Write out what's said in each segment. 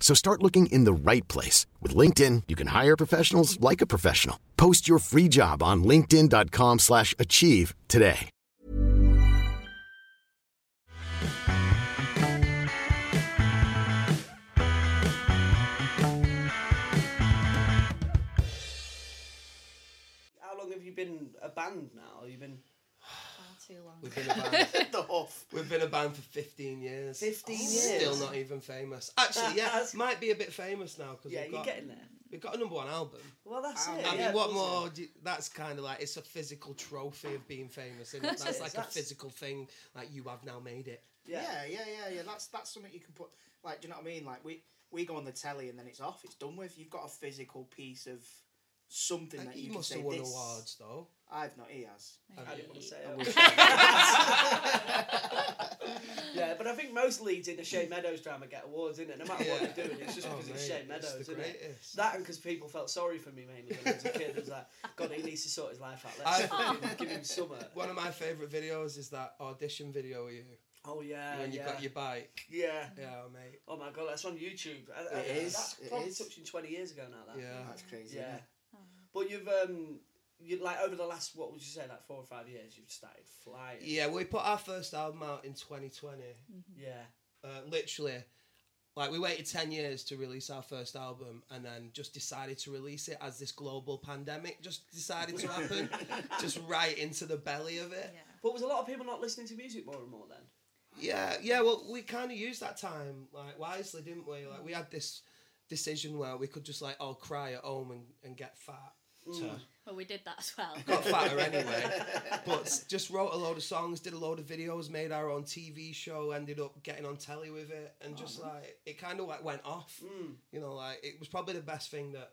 So start looking in the right place. With LinkedIn, you can hire professionals like a professional. Post your free job on linkedin.com slash achieve today. How long have you been a band now? Have been Too long. We've been a band. the huff? We've been a band for 15 years. 15 Still years? not even famous. Actually, yeah, That's- might be a bit famous now because Yeah, we've you're got getting there. we've got a number one album. Well, that's um, I it. mean, yeah, what more? Do you, that's kind of like it's a physical trophy of being famous. Isn't it? That's like that's- a physical thing. Like you have now made it. Yeah. Yeah, yeah, yeah, yeah. That's that's something you can put. Like, do you know what I mean? Like we we go on the telly and then it's off. It's done with. You've got a physical piece of something Like, that you you can must say have won this. awards though. I've not. He has. I didn't want to say it. yeah, but I think most leads in a Shane Meadows drama get awards, innit? No matter what Yeah. you're doing, it's just Oh, because it's mate, Shea it's Meadows, the isn't it? greatest. That and because people felt sorry for me mainly when I was a kid. It was like, God, he needs to sort his life out. Let's I- fucking give him summer. One of my favourite videos is that audition video of you Oh yeah, when you yeah, got your bike. yeah. Yeah, mate. Oh my God, that's on YouTube. I- I- It is, That's it probably is. touching twenty years ago now. That. Yeah. That's crazy. Yeah. isn't it? But you've um, you like over the last what would you say like four or five years, you've started flying. Yeah, we put our first album out in 2020. Yeah. Uh, literally, like we waited 10 years to release our first album and then just decided to release it as this global pandemic just decided to happen, just right into the belly of it. Yeah. But was a lot of people not listening to music more and more then? Yeah, yeah. Well, we kind of used that time like wisely, didn't we? Like we had this decision where we could just like all cry at home and, and get fat. To, Well, we did that as well. got fatter anyway, but just wrote a load of songs, did a load of videos, made our own TV show, ended up getting on telly with it, and just like it kind of like went off. You know, like it was probably the best thing that.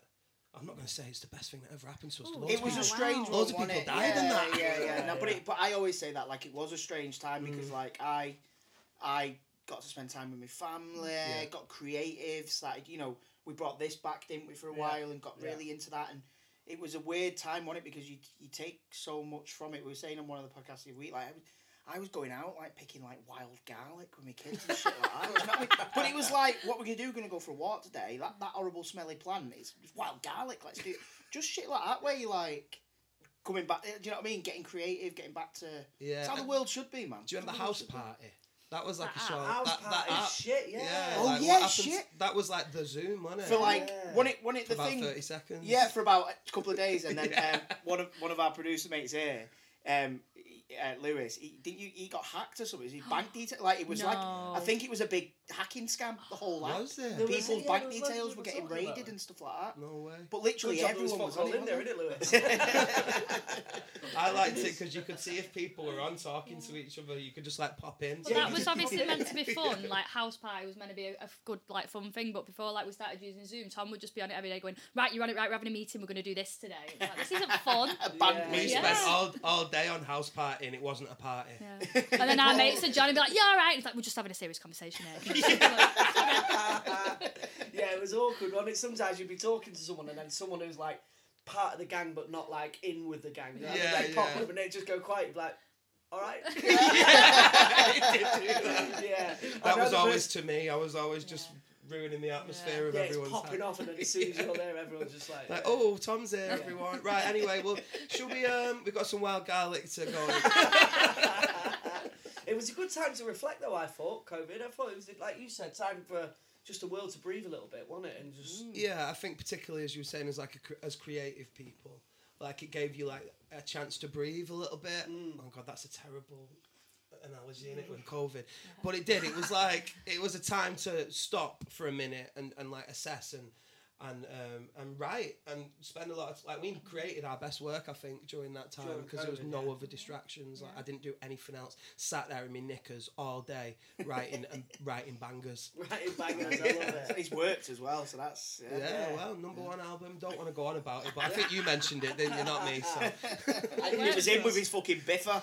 I'm not going to say it's the best thing that ever happened to us. loads It of was a people- strange Loads one. of people it? died yeah, in that. Yeah, yeah. No, but it, but I always say that like it was a strange time Mm. because like I, I got to spend time with my family, Yeah. got creative, started you know we brought this back didn't we for a Yeah. while and got Yeah. really into that and it was a weird time on it because you you take so much from it. We were saying on one of the podcasts the week like. I was, I was going out like picking like wild garlic with my kids and shit like that. You know what I mean? But it was like, what we're gonna do? We're gonna go for a walk today. That that horrible smelly plant is wild garlic. Let's do just shit like that. Where you like coming back. Uh, do you know what I mean? Getting creative, getting back to. Yeah. It's how the world should be, man. Do you remember the House world should be. Party? That was like That a show. app. House that, Party that app. shit, yeah. Oh, like, yeah, what happened- shit. That was like the Zoom, wasn't it? For like Yeah. when it when it the about thing. thirty seconds. Yeah, for about a couple of days, and then Yeah. um, one of one of our producer mates here, um, uh, Lewis, he, didn't you, he got hacked or something? His bank detail, like it was like I think it was a big hacking scam. The whole app. Was it? There People's yeah, bank there was loads of details people were getting raided and stuff like that. No way. But literally job was everyone was all on it. in there, wasn't innit, Lewis? I liked it because you could see if people were on talking to each other. You could just like pop in. But that was obviously meant to be fun. Like house party was meant to be a, a good, like fun thing. But before like we started using Zoom, Thom would just be on it every day, going, "Right, you're on it. Right, we're having a meeting. We're going to do this today." Like, this isn't fun. Band We meeting. spent all, all day on house party and it wasn't a party. Yeah. And then our mates and Johnny be like, "Yeah, all right." It's like we're just having a serious conversation here. yeah, it was awkward, wasn't it? Sometimes you'd be talking to someone and then someone who's like part of the gang but not like in with the gang. You know? Yeah, and they pop yeah. up and they just go quiet. You'd be like, all right. It did do that. yeah. That was always first- to me. I was always just ruining the atmosphere Yeah. of Yeah, it's everyone's popping time. off and then as soon as you're there, everyone's just like, Like, oh, Thom's here, everyone. Right, anyway, well, should we, um, we've got some wild garlic to go. It was a good time to reflect, though. I thought COVID. I thought it was like you said, time for just a world to breathe a little bit, wasn't it? And just mm. yeah, I think particularly as you were saying, as like a, as creative people, like it gave you like a chance to breathe a little bit. Mm. Oh god, that's a terrible analogy in it with COVID, but it did. It was like it was a time to stop for a minute and, and like assess and and um, and write and spend a lot of like we created our best work I think during that time because there was no yeah. other distractions. Like I didn't do anything else. Sat there in my knickers all day writing and writing bangers. Right, bangers, I love it. It's worked as well, so that's yeah. Yeah, well, number one album. Don't want to go on about it, but I think you mentioned it, didn't you? Not me. So He was in with his fucking biffer.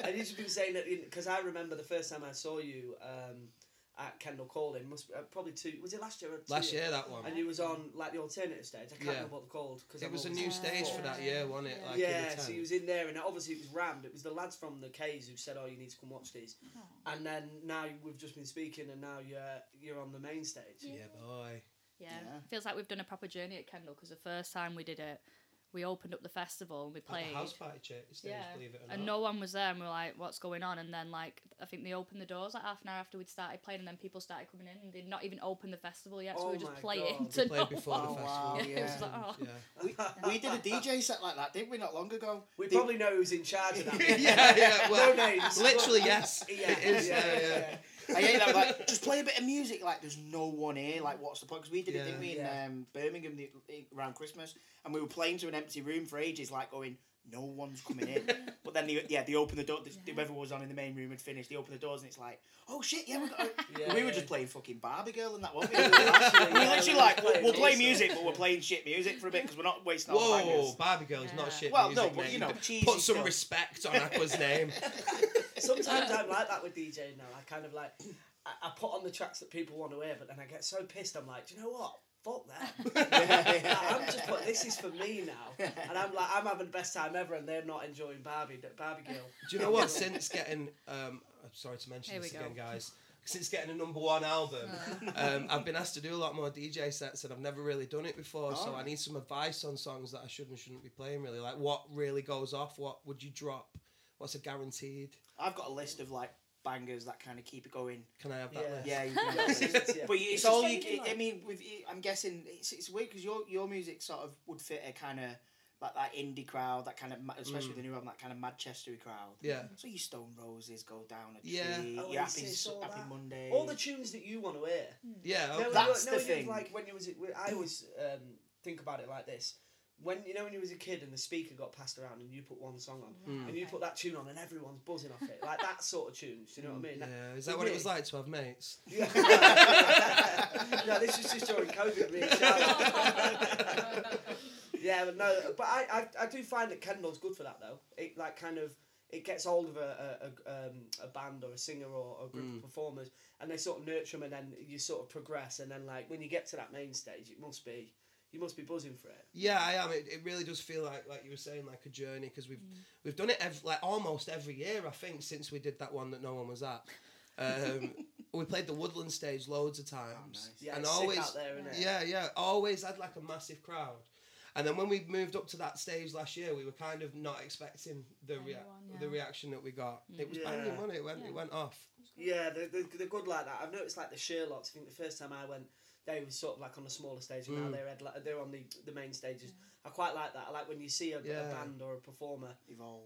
and you've just been saying that because I remember the first time I saw you um, at Kendal Calling, must uh, probably two. Was it last year? Or two last years? year that one. And you was on like the alternative stage. I can't Yeah. remember what they're called because It was a new stage for that year, wasn't it? Like yeah, so he was in there, and obviously it was rammed. It was the lads from the K's who said, "Oh, you need to come watch these." And then now we've just been speaking, and now you're you're on the main stage. Yeah, boy. Yeah. Yeah. feels like we've done a proper journey at Kendal because the first time we did it, we opened up the festival and we Like played. the house party cha- stage, yeah, believe it or and no one was there, and we are like, "What's going on?" And then, like, I think they opened the doors like half an hour after we'd started playing, and then people started coming in, and they'd not even opened the festival yet, so Oh we were oh just my playing God. to We played no before one. the Oh, festival. wow, Yeah, it like, oh. Yeah. we did a DJ set like that, didn't we, not long ago? We The- probably know who's in charge of that. yeah, yeah. Well, no names. literally, yes. Yeah, It is. yeah, Yeah, yeah, yeah. I hate that. Like, just play a bit of music. Like, there's no one here. Like, what's the point? Because we did it, didn't we, in Yeah. um, Birmingham the, around Christmas, and we were playing to an empty room for ages, like going, no one's coming in. but then, they, yeah, they opened the door. The, Whoever was on in the main room had finished. They opened the doors, and it's like, oh shit, yeah, we got. Yeah, we were just playing fucking Barbie Girl and that, weren't we? we were literally like, we'll, we'll play music, but we're playing shit music for a bit because we're not wasting our Whoa, bangers. Barbie Girl is not shit Well, music, no, but, you know, Put some stuff. respect on Aqua's name. Sometimes I'm like that with DJing now. I kind of like I, I put on the tracks that people want to hear, but then I get so pissed. I'm like, do you know what? Fuck that. I'm just put. This is for me now, and I'm like, I'm having the best time ever, and they're not enjoying Barbie, Barbie Girl. Do you know what? Since getting, um, I'm sorry to mention Here this we go. again, guys. Since getting a number one album, um, I've been asked to do a lot more DJ sets, and I've never really done it before. So I need some advice on songs that I should and shouldn't be playing. Really, like what really goes off? What would you drop? What's a guaranteed? I've got a list of like bangers that kind of keep it going. Can I have that Yeah. list? Yeah, you can have that list. yeah. but it's, It's all just you. anything I mean, with I'm guessing it's, it's weird because your your music sort of would fit a kind of like that indie crowd, that kind of ma- especially with the new album, that kind of Manchestery crowd. Yeah. So your Stone Roses go down a tree. Yeah. Oh, your Happy, it's Happy that. Monday. All the tunes that you want to hear. Yeah. Okay. no, That's no, the you- thing. Like when you was, I always um, think about it like this. When you know when you was a kid and the speaker got passed around and you put one song on Mm. and you put that tune on and everyone's buzzing off it like that sort of tunes. Do you know what I mean? That- Yeah. Is but that what it was like to have mates? Yeah. no, this was just during COVID. Really. yeah, but no, but I, I, I do find that Kendal's good for that though. It like kind of it gets hold of a a, a, um, a band or a singer or a group of performers, and they sort of nurture them, and then you sort of progress, and then like when you get to that main stage, it must be you must be buzzing for it. Yeah, I am. It, it really does feel like, like you were saying, like a journey because we've we've done it ev- like almost every year. I think since we did that one that no one was at. Um, we played the Woodland stage loads of times, Yeah, and it's sick always out there, isn't it? yeah, yeah, always had like a massive crowd. And then when we moved up to that stage last year, we were kind of not expecting the rea- Anyone, the reaction that we got. It was Yeah. banging, wasn't it? It went, Yeah. it went off. Yeah, they're, they're, they're good like that. I've noticed like the Sherlocks. I think the first time I went, they were sort of like on a smaller stage, and now they're headli- they're on the the main stages. I quite like that. I like when you see a, Yeah. a band or a performer Evolve.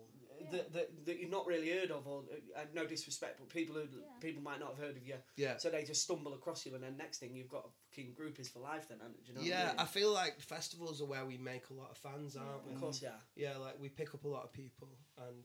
that, that, that you've not really heard of, or uh, no disrespect, but people who people might not have heard of you. Yeah. So they just stumble across you, and then next thing you've got a fucking groupies for life. Then, haven't you? Do you know Yeah, what I I feel like festivals are where we make a lot of fans, aren't we? of course, yeah. Yeah, like we pick up a lot of people and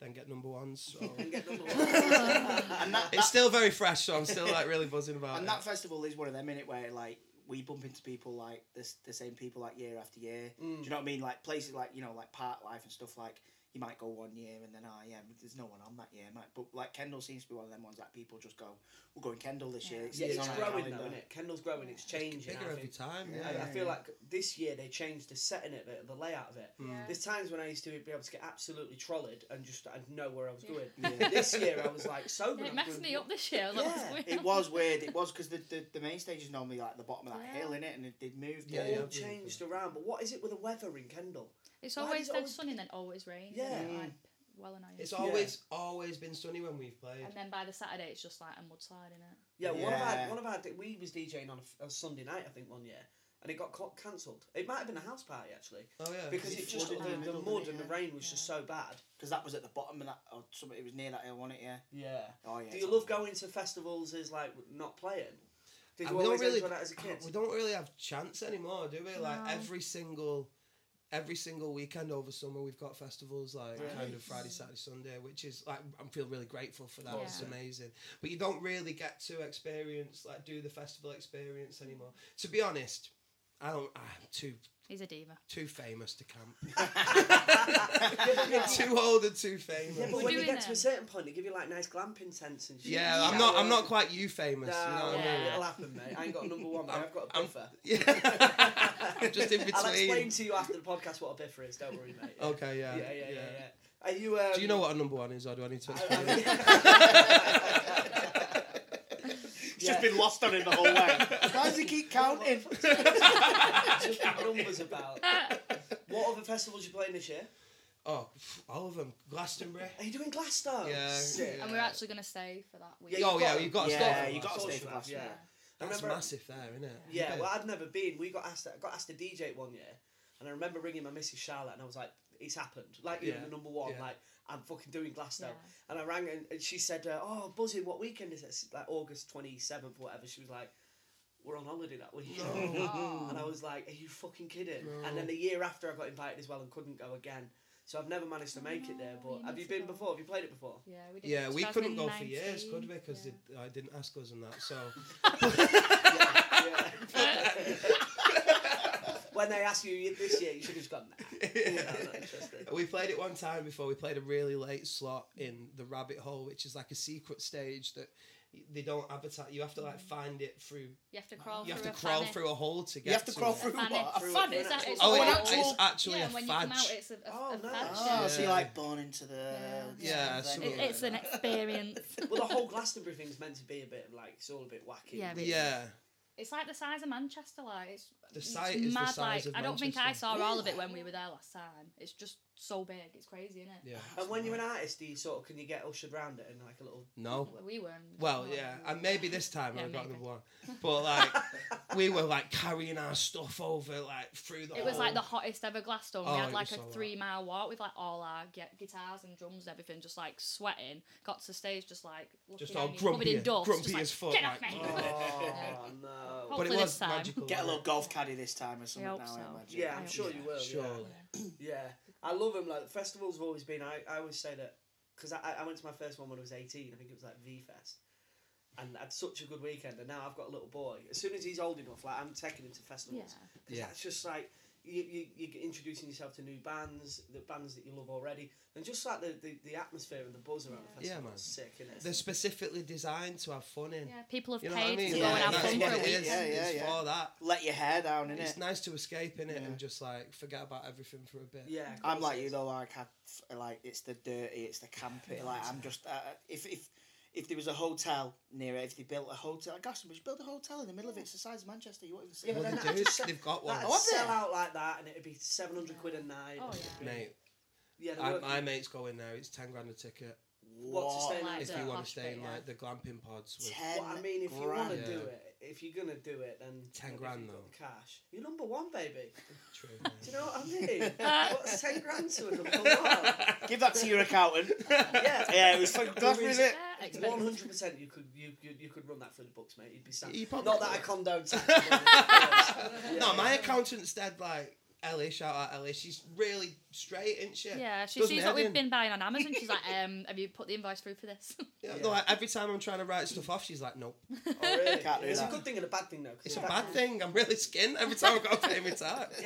then get number ones. So. And get number one. And that, it's still very fresh, so I'm still like really buzzing about and it. that festival is one of them in it where like we bump into people like this the same people like year after year. Mm. Do you know what I mean? Like places like you know like Park Life and stuff like you might go one year and then ah yeah there's no one on that year. Might but like Kendal seems to be one of them ones that people just go we're going Kendal this year. yeah, it's on our growing though, isn't it? Kendal's growing. It's changing. Bigger every time, I, yeah. I feel like this year they changed the setting of it, the layout of it. There's times when I used to be able to get absolutely trolled and just I'd know where I was going. This year I was like sober. It messed me up this year. Yeah. It was weird. It was because the, the the main stage is normally like the bottom of that Yeah. hill in it, and it, they'd moved. Yeah, it. yeah. all changed around. But what is it with the weather in Kendal? It's Why always does it dead always- sunny and then always rain. Yeah. Like, well annoying. It's always always been sunny when we've played. and then by the Saturday, it's just like a mudslide in it. Yeah, one of Yeah. our one of our we was DJing on a, a Sunday night I think one year, and it got co- cancelled. It might have been a house party actually. Oh yeah. Because it it just the, flooded in the the middle, mud didn't and the Yeah. rain was just so bad. Because that was at the bottom of that, or something. It was near that hill, wasn't it? Yeah. Yeah. Oh yeah. Do you all- love going to festivals as like not playing? Did you we don't always really enjoy that as a kid? we don't really have chance anymore, do we? Like No. every single every single weekend over summer we've got festivals like kind of Friday, Saturday, Sunday, which is like I'm feeling really grateful for that. It's amazing. But you don't really get to experience like do the festival experience anymore. To be honest, I don't I'm too He's a diva. too famous to camp. Yeah, too old and too famous. Yeah, but when you doing get to a certain point, they give you like nice glamping tents and shit. Yeah, I'm not. I'm not quite you famous. No, you know what I mean? it'll happen, mate. I ain't got a number one, but I've got a I'm- Yeah, I'm just in between. I'll explain to you after the podcast what a biffer is. Don't worry, mate. Okay, yeah, Yeah, yeah, yeah, yeah. Are you? Um, Do you know what a number one is, or do I need to explain? I- It's Yeah. Just been lost on him the whole way. Why does he keep counting? just the numbers about. What other festivals you playing this year? oh, pff, all of them. Glastonbury. Are you doing Glasgow? Yeah, Sick. And we're actually going to stay for that week. Yeah, oh, you've oh yeah, got- you've got to Yeah, stop. you got to stay for you have, Glastonbury. yeah. Yeah. I That's remember- massive there, isn't it? Yeah, well, I'd never been. We got asked. got asked to DJ it one year, and I remember ringing my missus Charlotte, and I was like, "It's happened." Like you know, the number one. yeah. Like I'm fucking doing Glasgow, Yeah. and I rang and, and she said, uh, "Oh, buzzing. What weekend is it? It's Like August twenty seventh, whatever." She was like. We're on holiday that weekend. Oh. And I was like, Are you fucking kidding? And then the year after, I got invited as well and couldn't go again. So I've never managed to make it there. But have you been go. before? Have you played it before? Yeah, we did. Yeah, we couldn't go for years, could we? Because yeah. they I didn't ask us and that. So when they ask you this year, you should have just gone, nah. Yeah, I'm not interested. we played it one time before. We played a really late slot in the Rabbit Hole, which is like a secret stage that they don't advertise. You have to like find it through. You have to crawl You have through to a crawl fanny. through a hole to get. You have to crawl it. through fanny. what? A Through fanny? a It's, it's Oh, it- actual- it's actually yeah, a and when you come fudge. out, it's a, a, Oh, a nice. fudge. Oh, yeah. so you're like born into the. Yeah, thing. something It, it's an experience. Well, the whole Glastonbury thing's meant to be a bit of like, it's all a bit wacky. Yeah, but- Yeah, It's like the size of Manchester, like it's The it's site is the mad. size like of I don't think I Manchester. saw all of it when we were there last time. It's just so big. It's crazy, isn't it? yeah. And when you're an artist, do you sort of, can you get ushered round it in like a little. No. Well, We were. Well, oh, yeah, and maybe this time Yeah, I got maybe. number one. But like, we were like carrying our stuff over like through the. It was like the whole- hottest ever Glaston. Oh, we it had like was a so hot. three mile walk with like all our gu- guitars and drums and everything, just like sweating. Got to the stage just like looking Just all at me, covered in grumpy- dust. grumpy just like, as fuck, Get off like, me! Oh, no. But it Hopefully was this time. magical. Get a little it? golf caddy this time or something hope now, so. I imagine. Yeah, I I'm hope sure you will. Surely. Yeah. yeah. I love them. Like, festivals have always been, I, I always say that, because I, I went to my first one when I was 18, I think it was like V Fest. And I had such a good weekend, and now I've got a little boy. As soon as he's old enough, like I'm taking him to festivals. Yeah. Because Yeah. that's just like you, you, you're introducing yourself to new bands, the bands that you love already, and just like the, the, the atmosphere and the buzz around the festival. Yeah, festival man. is sick, isn't it? They're specifically designed to have fun in. Yeah, people have You know what I paid mean? to Yeah, go and have that's fun what for a it week. is. Yeah, yeah, it's yeah. for that. Let your hair down, innit? It's nice to escape in it Yeah. and just like forget about everything for a bit. yeah, I'm like you is. though. Like I, like it's the dirty, it's the campy. Like I'm just uh, if if if there was a hotel near it, if they built a hotel, like Glastonbury, build a hotel in the middle of it. It's the size of Manchester. You won't even see Yeah, it. but then they just, they've got one. That'd Oh, have sell out like that, and it'd be 700 quid a night. Oh, yeah. Mate, Yeah, I, my mate's going there. It's ten grand a ticket What to stay in Like if you want to stay in bit, yeah. like the glamping pods. With, Ten Well, I mean, if you want to grand. do Yeah. It, if you're gonna do it, then 10 if grand, you've got though. the cash. You're number one, baby. True. Do you know what I mean? What's ten grand to a number one? Give that to your accountant. Yeah, yeah, it was fucking Glastonbury, is it? One hundred percent, you could you, you you could run that through the books, mate. You'd be sad. You Not that I condone tax. yeah. No, my accountant's dead like Ellie. Shout out Ellie. She's really straight, isn't she? Yeah, she Doesn't sees head what we've in. been buying on Amazon. She's like, um, have you put the invoice through for this? Yeah, Yeah. Like every time I'm trying to write stuff off, she's like, "Nope." Oh, really? Can't do it's that. a good thing and a bad thing though. 'cause It's a if bad that- thing. I'm really skinned every time I've got to pay my tax.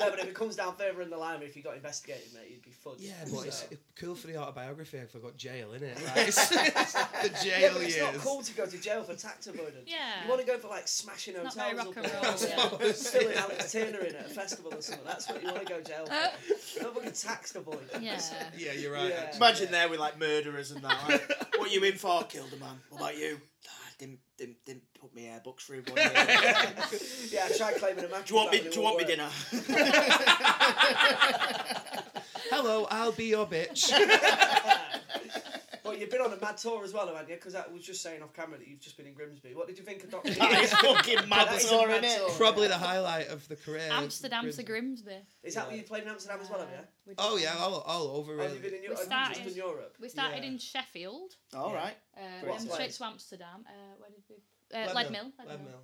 no, but if it comes down further in the line, if you got investigated, mate, you'd be fudged. Yeah, but it's So- it's cool for the autobiography if I got jail, innit? Like, it's, it's the Yeah, jail but it's years. not cool to go to jail for tax avoidance. Yeah. You want to go for like smashing It's hotels not very rock up and there. roll, yeah. Filling Alex Turner in at a festival or something. That's what you want to go jail for. Not fucking tax avoidance. yeah. Yeah, you're right. Yeah. actually. Imagine there with like murderers and that. Like, what you in for? Killed a man. What about you? Didn't didn't didn't put me airbox books through one year. Yeah, I try claiming a match. do you want me? Do you want me dinner? Hello, I'll be your bitch. But you've been on a mad tour as well, haven't you? Because I was just saying off camera that you've just been in Grimsby. What did you think of Doctor? That is fucking mad That is a tour, mad innit? tour. Probably the highlight of the career. Amsterdam to Grimsby. Grimsby. Is that what you played in Amsterdam as well, have you? We did Oh yeah, all, all over really. have you been in We Europe? Just in Europe. We started Yeah. in Sheffield, All right. uh, What then place? straight to Amsterdam. Uh, where did we? Uh, Leadmill. Leadmill. Leadmill.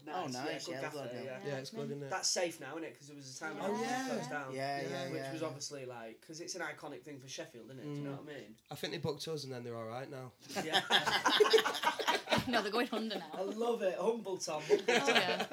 Leadmill. Oh, nice, good yeah, gaffer, Leadmill. yeah. Yeah, it's good, isn't it? That's safe now, isn't it? Because there was a time when Oh, it yeah. closed down. Yeah, yeah, Which yeah. was obviously like, because it's an iconic thing for Sheffield, isn't it? Do you know what I mean? I think they booked us and then they're all right now. Yeah. no, they're going under now. I love it. Humble Thom. Humble Oh yeah.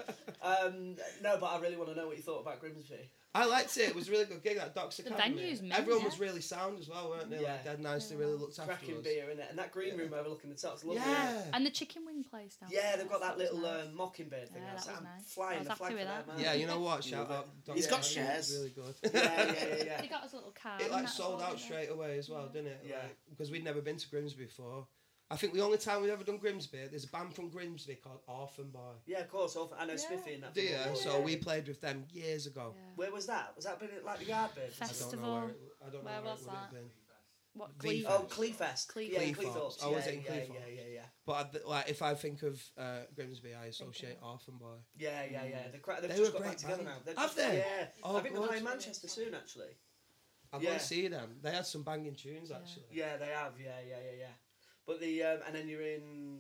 Um, no, but I really want to know what you thought about Grimsby. I liked it. It was a really good gig. That Docks The Academy. venue's mint, Everyone yeah. was really sound as well, weren't they? Yeah. Like dead nice. They really looked after Cracking us. beer in it, and that green room overlooking the top's lovely. Yeah. And the chicken wing place down. Yeah, they've got that was little nice. um, mockingbird thing. Yeah, outside. that was I'm nice. flying I was the flag for that, that. man. Yeah, you know what? Shout out. Doc's He's got Academy, shares. Really good. yeah, yeah, yeah, yeah. He got his little card. It like sold out straight away as well, didn't it? Yeah. Because we'd never been to Grimsby before. I think the only time we've ever done Grimsby, there's a band from Grimsby called Orphan Boy. Yeah, of course. Orphan- I know Smithy in that. Do you? So club. we played with them years ago. Yeah. Where was that? Was that been at like the Yardbirds? Fest- I don't know where Festival. it, I don't know Where where, was it would have that? been. What? V Oh, Cleefest. Cleethorpes. Yeah, Cleethorpes. Cleethorpes. Oh, was yeah, it in yeah, Cleethorpes? yeah, yeah, yeah. But I, th- like, if I think of uh, Grimsby, I associate Orphan Boy. Yeah, yeah, yeah. The cra- they've They just got back great together now. They've Have just, they? Yeah. Oh, I think they're playing Manchester soon, actually. I Yeah. want to see them. They had some banging tunes actually. Yeah, they have. Yeah, yeah, yeah, yeah. But the um, and then you're in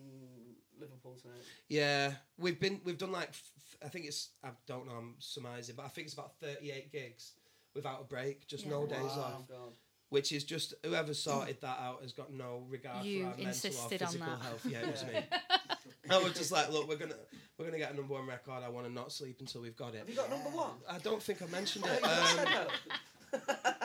Liverpool tonight. Yeah, we've been we've done like f- f- I think it's I don't know I'm surmising, but I think it's about thirty eight gigs without a break, just no Yeah. days Oh off. God. Which is just whoever sorted that out has got no regard You for our mental or insisted on physical that. health. Yeah, it was me. I was just like, look, we're gonna we're gonna get a number one record. I want to not sleep until we've got it. Have you got number one? I don't think I mentioned Oh, it. Um, said no.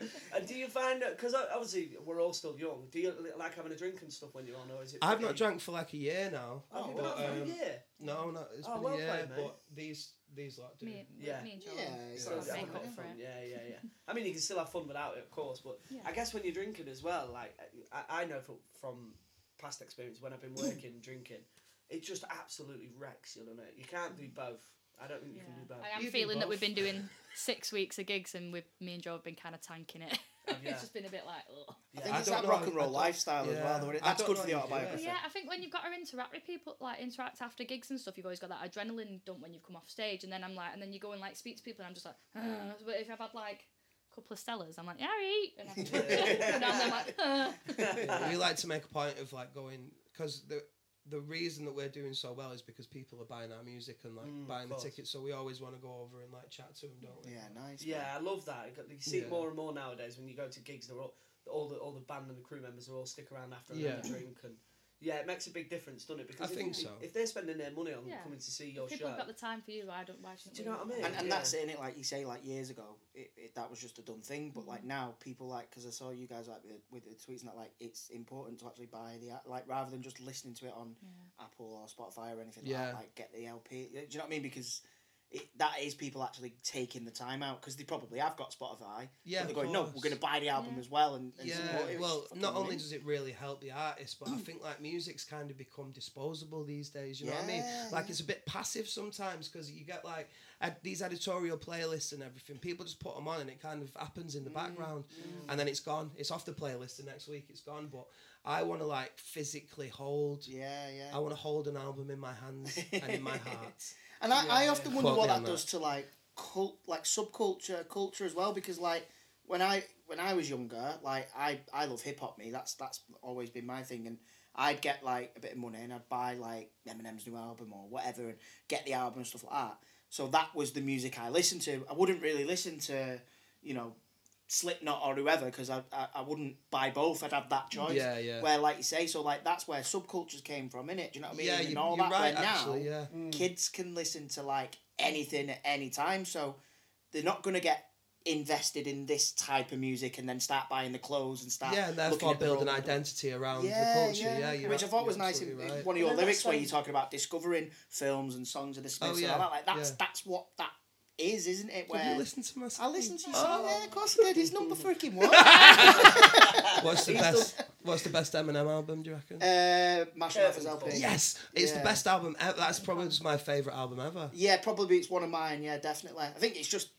and do you find because obviously we're all still young? Do you like having a drink and stuff when you're on, or is it? I've not pretty- drank for like a year now. Oh, you've been but, out for a um, year. No, no, it's Oh, been well a year. played, mate. but these these lot do. Me, Yeah. me and John. Yeah, sort So of make up for it. Yeah, yeah, yeah. I mean, you can still have fun without it, of course. But Yeah. I guess when you're drinking as well, like I, I know from, from past experience when I've been working drinking, it just absolutely wrecks you, doesn't it? You can't do both. I don't think you can do that. I am You feeling that we've been doing six weeks of gigs and with me and Joe have been kind of tanking it. Um, have ya? it's just been a bit like, ugh. I think I it's that rock and roll don't- lifestyle as well. Though. That's good for the how you do it. autobiography. Yeah, I think when you've got to interact with people, like interact after gigs and stuff, you've always got that adrenaline dump when you've come off stage, and then I'm like, and then you go and like speak to people, and I'm just like, "Ugh." but if I've had like a couple of Stellas, I'm like, yeah, right, and I'm, and I'm like, "Ugh." we like to make a point of like going because the the reason that we're doing so well is because people are buying our music and like Mm, buying the tickets. So we always want to go over and like chat to them, don't we? Yeah, nice. Yeah, I love that. You got- You see it more and more nowadays when you go to gigs. They're all all the all the band and the crew members are all stick around after and have a Yeah. drink, and yeah, it makes a big difference, doesn't it? Because I if, think if- so. If they're spending their money on Yeah. coming to see your show, people show, have got the time for you. Why don't? Why shouldn't Do you know what I mean? And, and Yeah. that's it. Like you say, like years ago, it, it, that was just a done thing. But Mm. like now, people like because I saw you guys like with, with the tweets and that, like it's important to actually buy the a- like rather than just listening to it on Apple or Spotify or anything like Yeah. that. Like get the LP. Do you know what I mean? Because it, that is people actually taking the time out because they probably have got Spotify. Yeah, but of they're going, no, we're going to buy the album as well and, and Yeah, support it. well, not only brilliant. does it really help the artist, but I think like music's kind of become disposable these days. You know what I mean? Like it's a bit passive sometimes because you get like ed- these editorial playlists and everything. People just put them on and it kind of happens in the Mm, background, and then it's gone. It's off the playlist. The next week it's gone. But I want to like physically hold. Yeah, yeah. I want to hold an album in my hands and in my heart. And I, I often yeah. wonder what that that. does to like cult, like subculture, culture as well. Because like when I when I was younger, like I I love hip hop. Me, that's that's always been my thing. And I'd get like a bit of money and I'd buy like Eminem's new album or whatever and get the album and stuff like that. So that was the music I listened to. I wouldn't really listen to, you know, Slipknot or whoever because I, I I wouldn't buy both. I'd have that choice. Yeah, yeah. Where like you say, so like that's where subcultures came from, innit? Do you know what I mean? Yeah, and you- all you're that. right, Where actually, now, yeah. Mm. kids can listen to like anything at any time, so they're not gonna get invested in this type of music and then start buying the clothes and start Yeah, and looking therefore at their build an identity around yeah, the culture. yeah, Yeah, you're which I thought was nice in, absolutely in right. one of your lyrics where you're talking about discovering films and songs of the Smiths Oh, yeah, and all that. Like that's yeah. that's what that is, isn't it? Where Have you listened to my? song? I listened to your Oh. song, yeah, of course I did. His number freaking one. What's the best? What's the best Eminem album? Do you reckon? uh, Marshall Mathers. Yes, it's Yeah. the best album. ever. That's probably just my favorite album ever. Yeah, probably it's one of mine. Yeah, definitely. I think it's just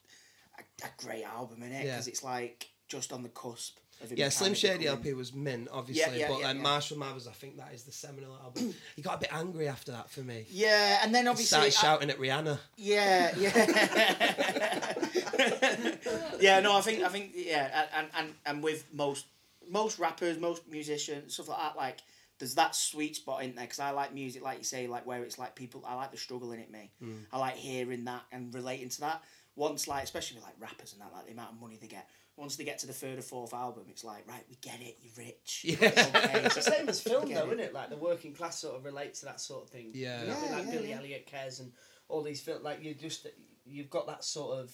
a, a great album in it Yeah. because it's like just on the cusp. Yeah, Slim Shady LP was mint, obviously, yeah, but yeah, then yeah. Marshall Mathers, I think that is the seminal album. he got a bit angry after that for me. Yeah, and then He obviously started I- shouting at Rihanna. Yeah, yeah. yeah, no, I think I think yeah, and and and with most most rappers, most musicians, stuff like that, like there's that sweet spot in there because I like music, like you say, like where it's like people. I like the struggle in it. Me, mm. I like hearing that and relating to that. Once, like especially with, like rappers and that, like the amount of money they get. Once they get to the third or fourth album, it's like right, we get it. You're rich. Yeah. Okay, It's the same as film, though, it. isn't it? Like the working class sort of relates to that sort of thing. Yeah. You know what I mean? Yeah, like yeah, Billy yeah. Elliot cares and all these films. Like you just you've got that sort of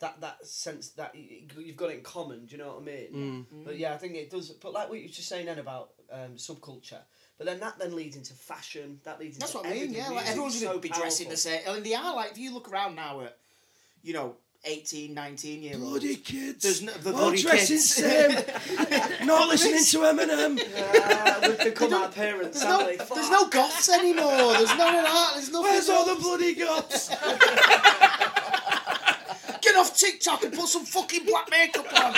that that sense that y- y- you've got it in common. Do you know what I mean? Mm. But yeah, I think it does. But like what you were just saying then about um, subculture. But then that then leads into fashion. That leads That's into what I mean. everything. Yeah, like everyone's so gonna be dressing the same. I mean, they are like if you look around now at, you know, 18, 19 year olds. Bloody kids. There's no- the all bloody dressing kids. same. Not listening to Eminem. Uh, we've become our parents, There's no, haven't there's no goths anymore. There's none of that. There's nothing. Where's all the bloody goths? Get off TikTok and put some fucking black makeup on.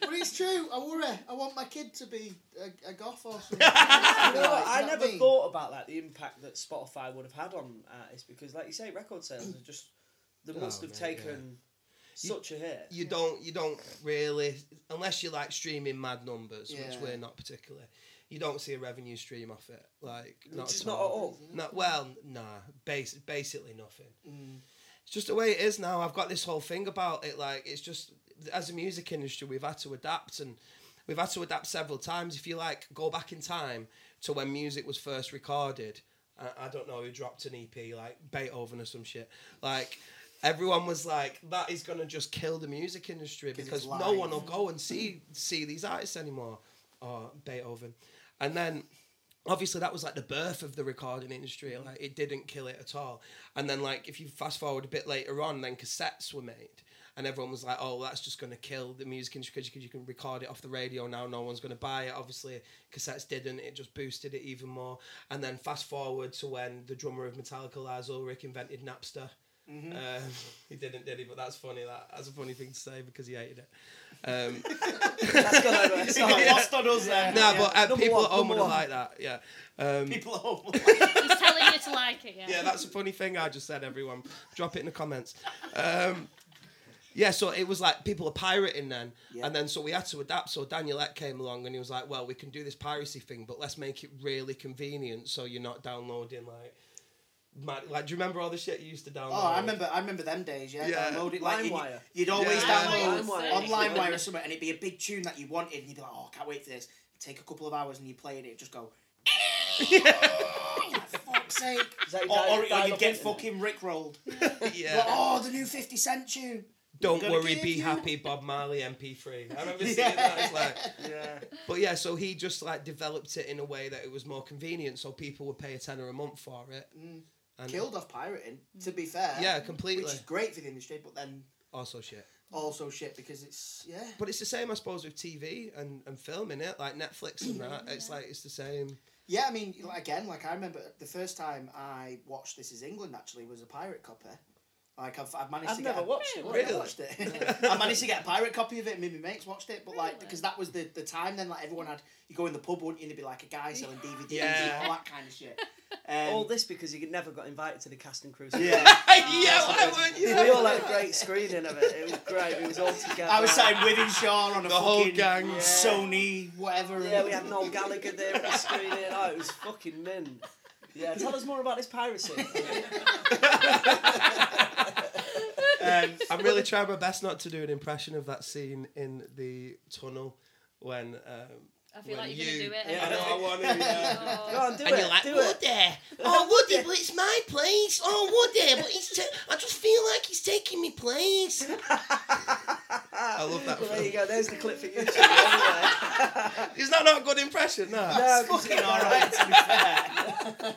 but it's true. I worry. I want my kid to be a, a goth or something. You know what? You know I never mean? thought about that. The impact that Spotify would have had on artists because, like you say, record sales are just they must Oh, have mate, taken such a hit. You don't, you don't really, unless you like streaming mad numbers, which we're not particularly. You don't see a revenue stream off it, like not Which at not at all. all. No, well, nah, base, basically nothing. Mm. It's just the way it is now. I've got this whole thing about it. Like it's just as a music industry, we've had to adapt, and we've had to adapt several times. If you like, go back in time to when music was first recorded. I, I don't know who dropped an EP, like Beethoven or some shit. Like everyone was like, that is gonna just kill the music industry because no one will go and see see these artists anymore. Or Beethoven, and then obviously that was like the birth of the recording industry like it didn't kill it at all and then like if you fast forward a bit later on then cassettes were made and everyone was like oh that's just going to kill the music industry because you can record it off the radio now no one's going to buy it obviously cassettes didn't it just boosted it even more and then fast forward to when the drummer of metallica lars ulrich invented napster Mm-hmm. um, he didn't, did he? But that's funny. That that's a funny thing to say because he hated it. Um, That's gonna be sorry. Lost on us then. no, but uh, people one, at home would have liked that. Yeah. Um, people at home. He's telling you to like it, yeah. yeah, that's a funny thing I just said, everyone. Drop it in the comments. Um, yeah, so it was like people are pirating then. Yeah. And then so we had to adapt. So Daniel Ek came along and he was like, well, we can do this piracy thing, but let's make it really convenient so you're not downloading like. Mad, like, do you remember all the shit you used to download? Oh, I remember. I remember them days. Yeah, Yeah. download it like you, LimeWire. you'd always Yeah. download LimeWire. on LimeWire or something, and it'd be a big tune that you wanted, and you'd be like, "Oh, I can't wait for this." Take a couple of hours, and you play it, and it'd just go. Oh, for fuck's sake! That your Or, or, or you'd get fucking rickrolled. yeah. Like, oh, the new Fifty Cent tune. Don't worry, be you- happy, Bob Marley MP3. I remember seeing that. It's like, Yeah. But yeah, so he just like developed it in a way that it was more convenient, so people would pay a tenner a month for it. Mm. And Killed off pirating. To be fair. Yeah, completely. Which is great for the industry, but then Also shit. also shit because it's yeah. But it's the same, I suppose, with TV and, and film, it Like Netflix and that. It's like it's the same. Yeah, I mean, again, like I remember the first time I watched This Is England actually was a pirate copy. Like I've, I've managed I've to never get a- watched it. I Really? watched it. I managed to get a pirate copy of it, and me and my mates watched it. But like, because that was the, the time then, like everyone had you go in the pub, wouldn't you? And there'd be like a guy selling DVDs Yeah. and all that kind of shit. Um, All this because you never got invited to the cast and crew. yeah. yeah, why weren't you? We all had a great screening of it. It was great. We was all together. I was sat in Wythenshawe on a The whole fucking gang. Sony whatever. Yeah, we had Noel Gallagher there at the screening. Oh, it was fucking mint. Yeah, tell us more about this piracy. Um, I'm really trying my best not to do an impression of that scene in the tunnel when. Um, I feel when like you're going to do it. Yeah, I know I want to. Yeah. Oh. Go on, do And it. you're like, do Woody, it. oh Woody, but it's my place. Oh Woody, but he's. ta- I just feel like he's taking me place. I love that. Well, there you go. There's the clip for YouTube. Anyway. Is that not a good impression? No. No, it's fucking alright to be fair.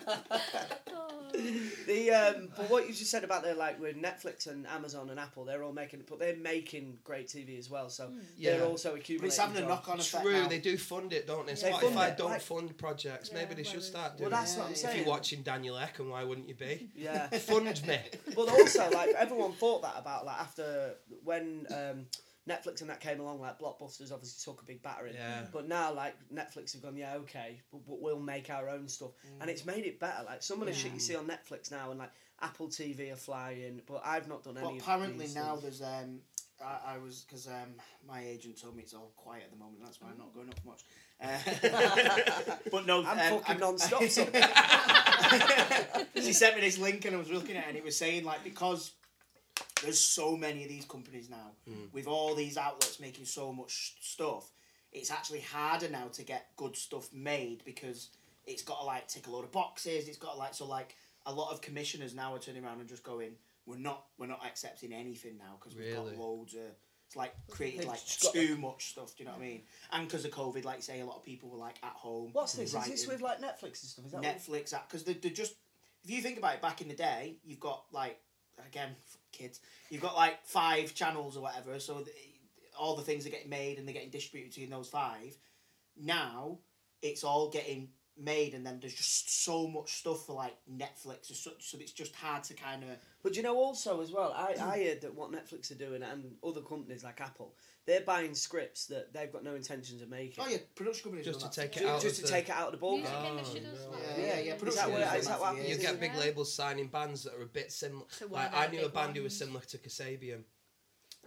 The the um, but what you just said about the like with Netflix and Amazon and Apple, they're all making, but they're making great TV as well. So Yeah. they're also But accumulating. it's having a knock-on effect True, now. they do fund it, don't they? They Spotify fund it, don't like- fund projects. Maybe they should whereas- start Well, that's it. what I'm Yeah, If you're watching Daniel Ek, and why wouldn't you be? Yeah. Fund me. But also, like everyone thought that about like after when um, Netflix and that came along, like Blockbusters obviously took a big battering. Yeah. But now, like Netflix have gone, yeah, okay, but, but we'll make our own stuff, and it's made it better. Like some of the shit you see on Netflix now, and like Apple TV are flying, but I've not done But any. of apparently these now things. there's um, I, I was because um, my agent told me it's all quiet at the moment. That's why I'm not going up much. Uh, but no, I'm um, fucking non-stop. son. she sent me this link and I was looking at it and it was saying like because there's so many of these companies now mm. with all these outlets making so much stuff, it's actually harder now to get good stuff made because it's got to like tick a load of boxes. It's got to like so like a lot of commissioners now are turning around and just going, we're not we're not accepting anything now because we've Really? got loads of. It's like created like just got, too much stuff. Do you know what I mean? And because of COVID, like say, a lot of people were like at home. What's this? Is this with like Netflix and stuff? Is that Netflix uh, because they're, they're just if you think about it back in the day you've got like again f- kids. You've got like five channels or whatever so the, all the things are getting made and they're getting distributed between those five. Now it's all getting made and then there's just so much stuff for like Netflix or such so it's just hard to kind of But you know, also as well, I, I heard that what Netflix are doing and other companies like Apple, they're buying scripts that they've got no intentions of making. oh yeah production companies Just to that take too. it out just of to the- take it out of the ball. Music Oh, industry does no. like Yeah, yeah, Is production that what, companies is have that what that for You get big Yeah. labels signing bands that are a bit similar. To one Like I knew a big band who was similar to Kasabian,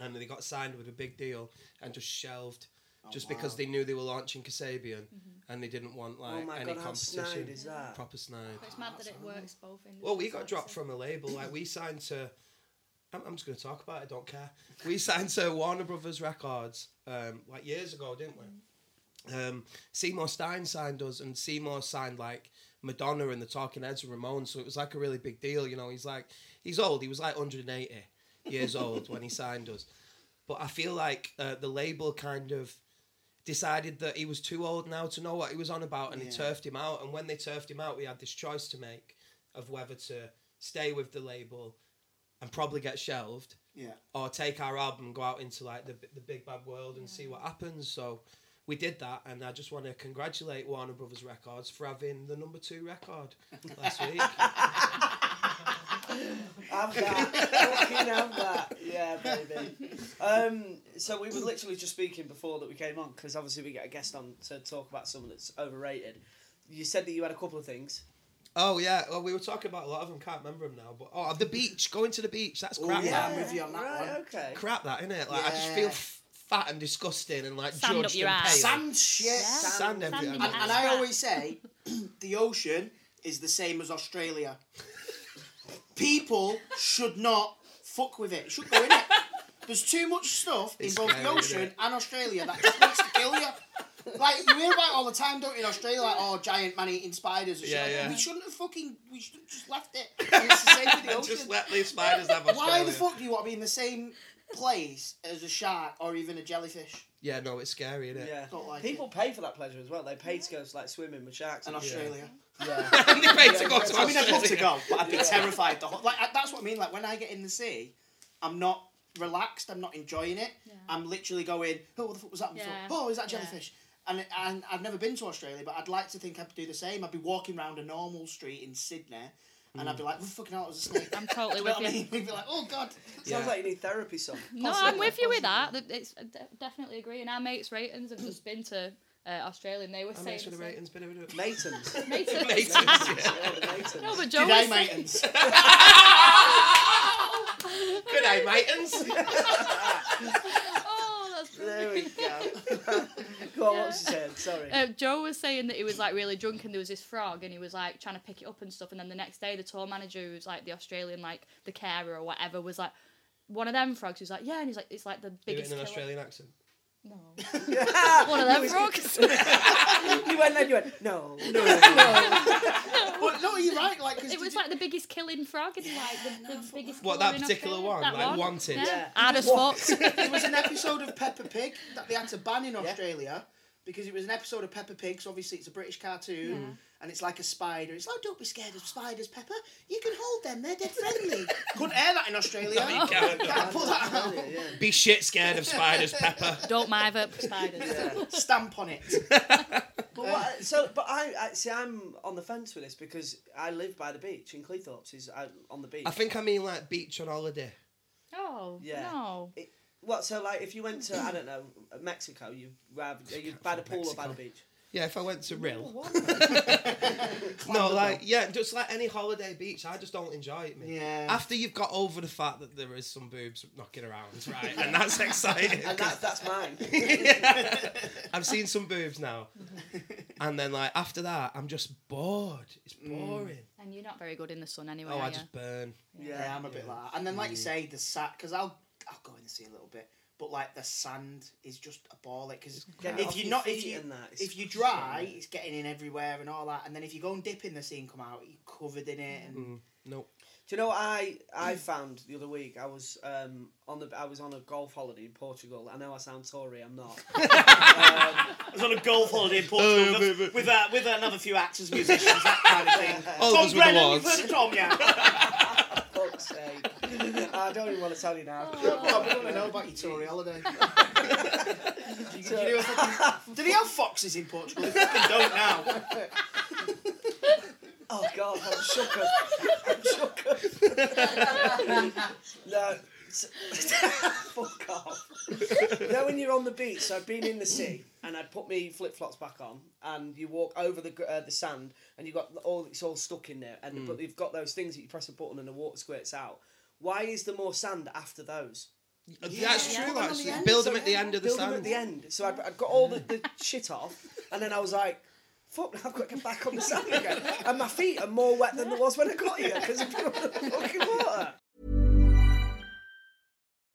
and they got signed with a big deal and just shelved, just wow. because they knew they were launching Kasabian, and they didn't want like oh my any god, how competition. snide is that? Proper snide. But it's mad that it works both industries. Well, we got dropped so. from a label. Like we signed to. I'm, I'm just going to talk about it. I don't care. We signed to Warner Brothers Records um, like years ago, didn't we? Um, Seymour Stein signed us, and Seymour signed like Madonna and the Talking Heads and Ramones. So it was like a really big deal. You know, he's like he's old. He was like 180 years old when he signed us. But I feel like uh, the label kind of decided that he was too old now to know what he was on about, and Yeah. he turfed him out. And when they turfed him out, we had this choice to make of whether to stay with the label and probably get shelved, yeah or take our album and go out into like the the big bad world and see what happens. So we did that, and I just want to congratulate Warner Brothers Records for having the number two record last week. Have that. Fucking have that. Yeah, baby. Um, so we were literally just speaking before that we came on because obviously we get a guest on to talk about someone that's overrated. You said that you had a couple of things. Oh yeah, well we were talking about a lot of them. Can't remember them now, but oh the beach, going to the beach. That's Oh, crap. yeah, that. I'm with you on that right, one. Okay. crap that, innit? Like I just Yeah. feel f- fat and disgusting and like Sand up judged your and ass. pale. sand shit Yeah. Sand Sand everywhere. in And, your and ass I always say, the ocean is the same as Australia. People should not fuck with it. Should go in it. There's too much stuff It's in both scary, the isn't ocean it? and Australia that just wants to kill you. Like you hear about it all the time, don't you? In Australia, like oh, giant man eating spiders. And shit. Yeah, Like, yeah. We shouldn't have fucking. We should have just left it. And it's the same with the ocean. just let these spiders have Australia. Why the fuck do you want to be in the same place as a shark or even a jellyfish? Yeah, no, it's scary, isn't it? Yeah. Don't like People pay for that pleasure as well. They pay to go like swimming with sharks. In and shit. Australia. Yeah. they pay to go to I mean, I'd love to Australia. go, but I'd be terrified. The whole, like I- that's what I mean. Like when I get in the sea, I'm not relaxed. I'm not enjoying it. I'm literally going, "Oh, what the fuck was that before? Yeah. Oh, is that Yeah. jellyfish?" And, and I've never been to Australia, but I'd like to think I'd do the same. I'd be walking around a normal street in Sydney, and I'd be like, oh, "Fucking hell, it was a snake." I'm totally Do you know with what I you. mean? We'd be like, "Oh God." Sounds like you need therapy, son. No, I'm with you with that. That It's I de- definitely agree. And our mates' ratings have just been to uh, Australia, and they were I'm saying next for the the same. ratings, bit of a Matins. Matins. Matins, yeah, the Matins. No, but Joe G'day, was saying, matins. Good day, matins. oh, that's There we go. go on, what was you saying? Sorry. Uh, Joe was saying that he was like really drunk and there was this frog and he was like trying to pick it up and stuff and then the next day the tour manager who's like the Australian like the carer or whatever was like one of them frogs he was like yeah and he's like it's like the Do it biggest in an killer. Australian accent. No one of them frogs you went then you went, no, no, but no, you're right. Like, 'cause it was did like the biggest killing frog and like the, the biggest What, that particular one? That Like, one? wanted? yeah, Yeah. hard as fuck there was an episode of Peppa Pig that they had to ban in Australia because it was an episode of Peppa Pig. So obviously it's a British cartoon, and it's like a spider. It's like, don't be scared of spiders, Peppa. You can hold them. They're dead friendly. Couldn't air that in Australia. No, you can't. Can't put that out. Yeah, yeah. Be shit scared of spiders, Peppa. Don't mind up spiders. Stamp on it. But what, so, but I, I see. I'm on the fence with this because I live by the beach in Cleethorpes. Is uh, on the beach. I think I mean like beach on holiday. Oh, Yeah. no. It, what? So, like, if you went to I don't know Mexico, you rather are you by the pool or by the beach? Yeah, if I went to Rhyl. No, like yeah, just like any holiday beach, I just don't enjoy it. Mate. Yeah. After you've got over the fact that there is some boobs knocking around, right, and that's exciting. and that's that's mine. I've seen some boobs now, and then like after that, I'm just bored. It's mm. boring. And you're not very good in the sun anyway, Oh, are I you? just burn. Yeah, I'm a bit like that. And then, like you mm. say, the sand, because I'll I'll go in and see a little bit, but like the sand is just a ball. Like, because Getting if you're not if you that, it's if you shit, dry, mate. it's getting in everywhere and all that. And then if you go and dip in the sea and come out, you're covered in it. And Nope. Do you know what I I found the other week? I was um on the I was on a golf holiday in Portugal. I know I sound Tory. I'm not. I was on a golf holiday in Portugal Oh, with, with, uh, with another few actors, musicians, that kind of thing. All of Tom Brennan, you've heard of Tom, yeah? Fuck's sake. I don't even want to tell you now. Well, we want to know about your Tory holiday. Did, you, did, you have fucking- did he have foxes in Portugal? They fucking don't now. Oh God, I'm shook up. I'm shook up. no. Fuck off. you know when you're on the beach, so I've been in the sea and I'd put my flip flops back on and you walk over the uh, the sand and you've got all it's all stuck in there and but you've got those things that you press a button and the water squirts out. Why is there more sand after those? That's Yeah, true. put them Actually, the build so them at the end of the Build them sand. at the end. So I, I got all the, the shit off and then I was like, fuck, I've got to get back on the sand again. And my feet are more wet than they was when I got here because I've been on the fucking water.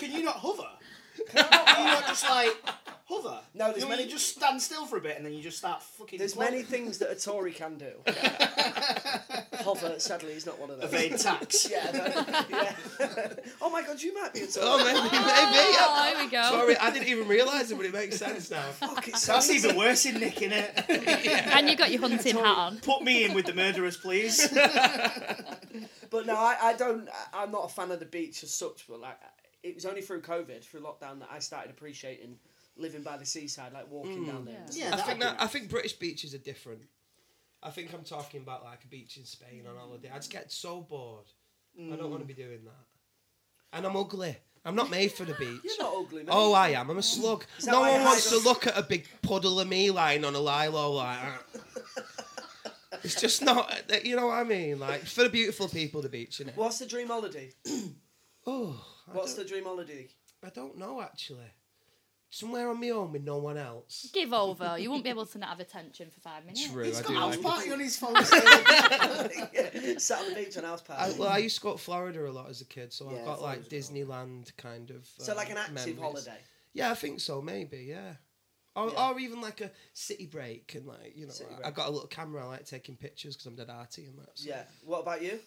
Can you not hover? Can you not, can you not just like hover? No, there's you many- You just stand still for a bit and then you just start fucking. There's floating. many things that a Tory can do. Hover, sadly, is not one of them. Evade tax. Yeah, no, yeah. oh my god, you might be a Tory. Oh, maybe, maybe. Oh, here we go. Sorry, I didn't even realise it, but it makes sense now. Fuck, it's so That's easy. even worse in Nick, innit? And you got your hunting hat on. Put me in with the murderers, please. But no, I, I don't. I- I'm not a fan of the beach as such. But like, it was only through COVID, through lockdown, that I started appreciating living by the seaside, like walking down there. Mm. and Yeah, I think be that, I think British beaches are different. I think I'm talking about like a beach in Spain on holiday. I just get so bored. I don't want to be doing that. And I'm ugly. I'm not made for the beach. You're not ugly, mate. Oh, I am. I'm a slug. That No why one you wants hide to look at a big puddle of me lying on a lilo like that. It's just not, uh, you know what I mean? Like, for the beautiful people, the beach, innit? What's the dream holiday? Oh, I What's don't, the dream holiday? I don't know actually. Somewhere on my own with no one else. Give over. You won't be able to not have attention for five minutes. True, He's I got do house like party it. on his phone. yeah, sat on the beach on house I, party. well, I used to go to Florida a lot as a kid, so Yeah, I've got like Florida's cool. Disneyland kind of. so uh, like an active memories. holiday. Yeah, I think so. Maybe. Yeah. Or, Yeah. or even like a city break and like you know City I- I've got a little camera I like taking pictures because I'm dead arty and that. so- Yeah. What about you?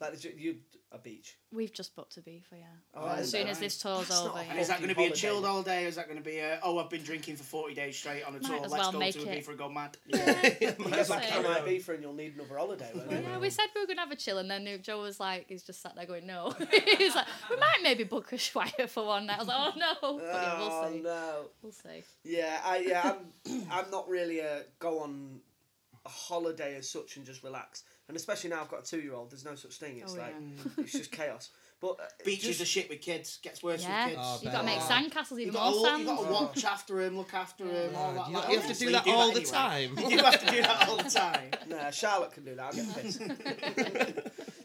Like the, you a beach. We've just booked a beef for yeah. Oh, as soon that as this tour's That's not over. a And is that going to be a holiday. chilled holiday? Or is that going to be a oh I've been drinking for forty days straight on a Might tour? as Let's well go make to a it. beef and go mad. You Might get as well back to my beef and you'll need another holiday. won't you? Yeah, we said we were gonna have a chill, and then Joe was like, he's just sat there going, no. he's like, we might maybe book a Schweier for one night. I was like, oh no, but yeah, we'll see, Oh see. no. We'll see. Yeah, I yeah, I'm I'm not really a go on a holiday as such and just relax. And especially now I've got a two year old, there's no such thing. It's Oh, like yeah. it's just chaos. But uh, Beaches just, are shit with kids. Gets worse Yeah, with kids. Oh, you got to make bet. sandcastles, You even got, to, more look- sand. you got to watch after him, look after him, all that. You, like, you have to obviously do that you all the anyway. time. You have to do that all the time. Nah, Charlotte can do that. I'll get pissed.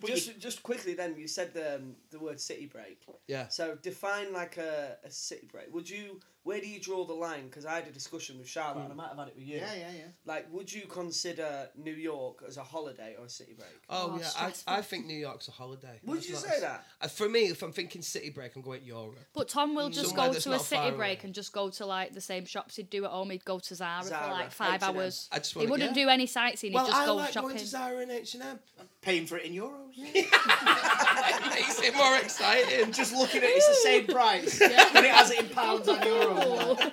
just just quickly then, you said the um, the word city break. yeah. So define like a, a city break. Would you? Where do you draw the line? Because I had a discussion with Charlotte, and I might have had it with you. Yeah, yeah, yeah. Like, would you consider New York as a holiday or a city break? Oh, Oh, yeah, stressful. I, I think New York's a holiday. Would That's you not say that? Uh, for me, if I'm thinking city break, I'm going Europe. But Tom will just Somewhere go that's to a not far city away. break and just go to like the same shops he'd do at home. He'd go to Zara, Zara, for like five H&M. hours. I just he wanna- wouldn't yeah. do any sightseeing. Well, he'd just I go like shopping. going to Zara and H and M. Paying for it in euros. Makes it more exciting. Just looking at it, it's the same price. But it has it in pounds and euros. Oh.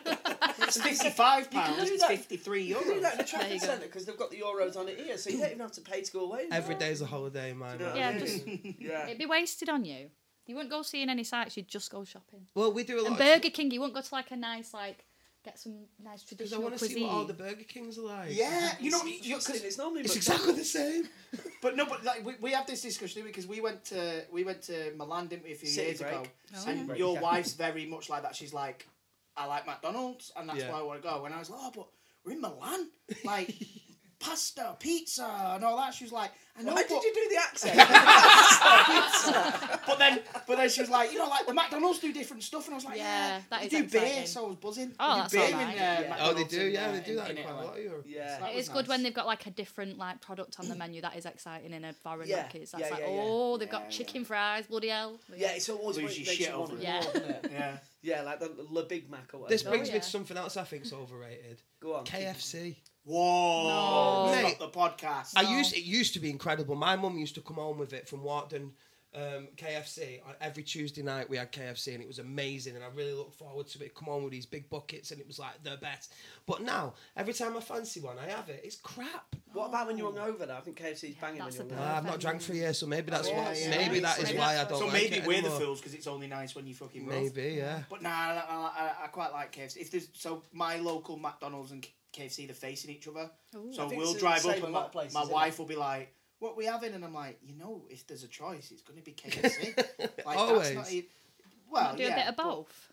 It's fifty-five pounds. It's that. fifty-three You can do euros. that in the There Trafford Centre because they've got the euros on it here, so you don't even have to pay to go away. Every day's a holiday man. You know mind. I Yeah, mean? just- yeah. It'd be wasted on you. You wouldn't go seeing any sights. You'd just go shopping. Well, we do a lot. And of Burger King, you wouldn't go to like a nice like get some nice because I traditional want to see cuisine. what all the Burger Kings are like. Yeah, you know, It's you, interesting, cause, it's normally it's exactly the same. but no, but like we, we have this discussion because we went to we went to Milan, didn't we, a few City years ago? Oh, and yeah. your wife's very much like that. She's like, I like McDonald's, and that's Yeah. why I want to go. And I was like, oh, but we're in Milan, like pasta, pizza, and all that. She was like, I know, Why but, did you do the accent? but then, but then she was like, you know, like the McDonald's do different stuff, and I was like, Yeah, yeah, that they is do beer, so I was buzzing. Oh, They that's do beer alright. in, uh, Yeah. Oh, they do. Yeah, uh, they do that in in quite a lot of Europe. yeah. That It was is good when they've got like a different like product on the menu. That is exciting in a foreign Yeah, market. That's yeah, like, yeah, yeah. oh, they've Yeah, got chicken fries, bloody hell. Yeah, it's always Lose what shit over it it. isn't it? Yeah. Yeah, like the Le Big Mac or whatever. This brings Oh, me to something else I think's overrated. Go on. KFC. Whoa! No. Stop the podcast. I used it used to be incredible. My mum used to come home with it from Wharton um, KFC. On- Every Tuesday night we had KFC and it was amazing and I really looked forward to it. Come on with these big buckets and it was like the best. But now every time I fancy one, I have it. It's crap. What about when you're hungover though? I think KFC's banging when that's you're the hungover. Uh, I've not drank for years, so maybe that's Yeah, what. yeah. Maybe that is Maybe why I that's don't. so like maybe it we're the fools because it's only nice when you fucking rough. Maybe, yeah. But nah, I, I, I quite like KFC. If there's so my local McDonald's and KFC they're facing each other. So we'll drive up and my, places, my isn't wife will be like, "What we having?" And I'm like, "You know, if there's a choice, it's going to be KFC." like Always. that's not. e- Well, do yeah, a bit of but- both.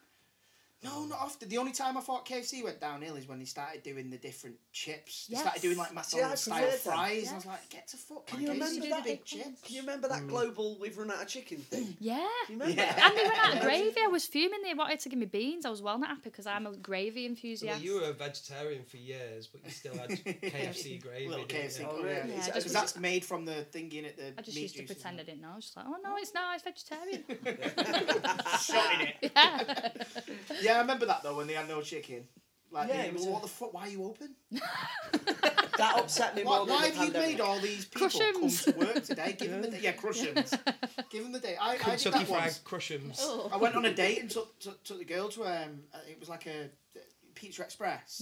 No, not often. The only time I thought KFC went downhill is when they started doing the different chips. They Yes. started doing like See, I McDonald's style preferred them. fries, and I was like, "Get to fuck!" Can you remember that? big chips? Can you remember that mm. global we've run out of chicken thing? Yeah. You remember Yeah. And they ran out of gravy. I was fuming. They wanted to give me beans. I was well not happy because I'm a gravy Well, enthusiast. you were a vegetarian for years, but you still had KFC gravy. Little didn't KFC, you? Oh, really? yeah. Yeah, Because just- that's made from the thing in it. The I just meat used to juices pretend I didn't know. I was just like, oh no, it's not. It's vegetarian. that. Shot in it. yeah. Yeah, I remember that though when they had no chicken. Like, Yeah, it was well, a- what the fuck? Why are you open? That upset me Why, more than why the have you pandemic. made all these people Krushems. come to work today? Give them the day. Yeah, Krushems. Give them the day. I, I did Kentucky that Fried once. Krushems. Oh. I went on a date and took, took, took the girl to um, uh, it was like a uh, Pizza Express,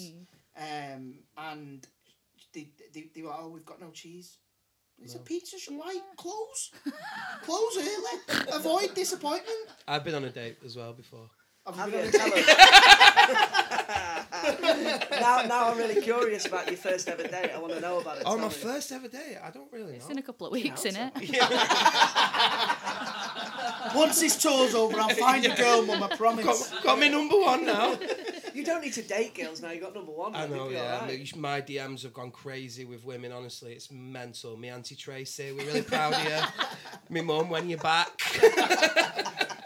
um, and they, they, they were oh we've got no cheese. It's a pizza shop. Why close? close early. Avoid disappointment. I've been on a date as well before. Have Have you you? been on a Tell now, now I'm really curious about your first ever date. I want to know about it. Oh, my me. first ever date. I don't really It's know. in a couple of weeks, isn't it? Once this tour's over, I'll find a girl, mum. I promise. Got, got me number one now. You don't need to date girls now. You got number one. I know, yeah. alright. My DMs have gone crazy with women. Honestly, it's mental. Me auntie Tracy, we're really proud of you. Me mum, when you're back.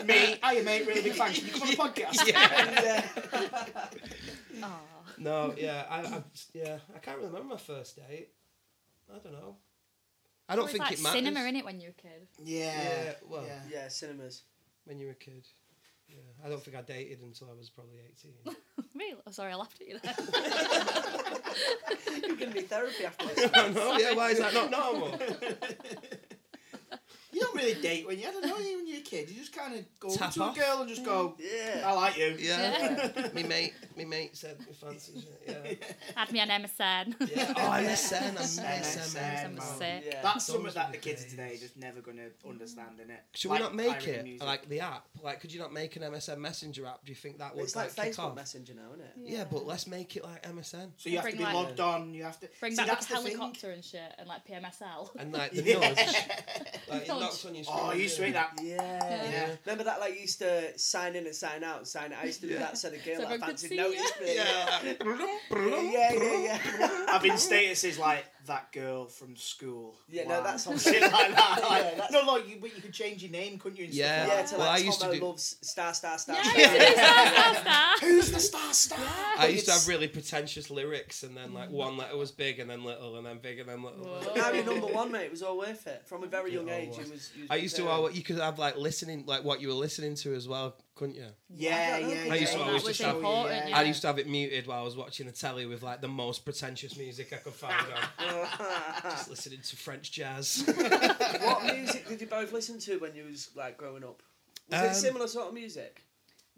Me, hiya mate, really big fan. Can you come on the podcast? No, yeah, I, I, yeah, I can't remember my first date. I don't know. I don't It's think like it matters. cinema in it when you're a kid. Yeah. Yeah, well, yeah. Yeah, cinemas. when you're a kid. Yeah, I don't think I dated until I was probably eighteen. really? Oh, sorry, I laughed at you there. You're gonna need therapy after this. I know. Yeah, why is that not normal? You don't really date when you, I don't know, when you're a kid. You just kind of go Tap up to off. a girl and just go, Yeah. I like you. Yeah. me mate, me mate said me fancies it. Yeah. Had me on MSN. Yeah. Oh, MSN. I MSN, MSN. was man. sick. Yeah. That's Those something that the kids days. today are just never going to understand, innit? Should Like we not make it music. like the app? Like, could you not make an MSN Messenger app? Do you think that would It's like kick Facebook off? Messenger now, isn't it? Yeah, but let's make it like MSN. So you have to be like- logged on. You have to Bring See, back that's the the thing. helicopter and shit and like PMSL. And like the Yeah. nudge, like it Nudge. knocks on your screen. Oh, I used to hate that. Yeah. Yeah. Remember that like you used to sign in and sign out and sign out. I used to do that so the girl So that everyone could fancied see noticed me. Yeah. Yeah, yeah, yeah. Having statuses like that girl from school. Yeah, no, that's on- shit like that. Yeah, Like, that's- no, no, you, but you could change your name, couldn't you? And Yeah. Stuff Yeah, to that? Well, like I used to do- loves star, star, star. Yeah, star. Who's the star star? I used to have really pretentious lyrics, and then like one letter was big, and then little, and then big, and then little. Now you're number one, mate. It was all worth it. From a very young Yeah, age, always. it was. you was I used to. very- you could have like listening, like what you were listening to as well, couldn't you? Yeah, I yeah, yeah. I used to yeah. always That just was have- important, yeah. I used to have it muted while I was watching the telly with like the most pretentious music I could find on, just listening to French jazz. what music did you both listen to when you was like growing up? Was Um, it similar sort of music?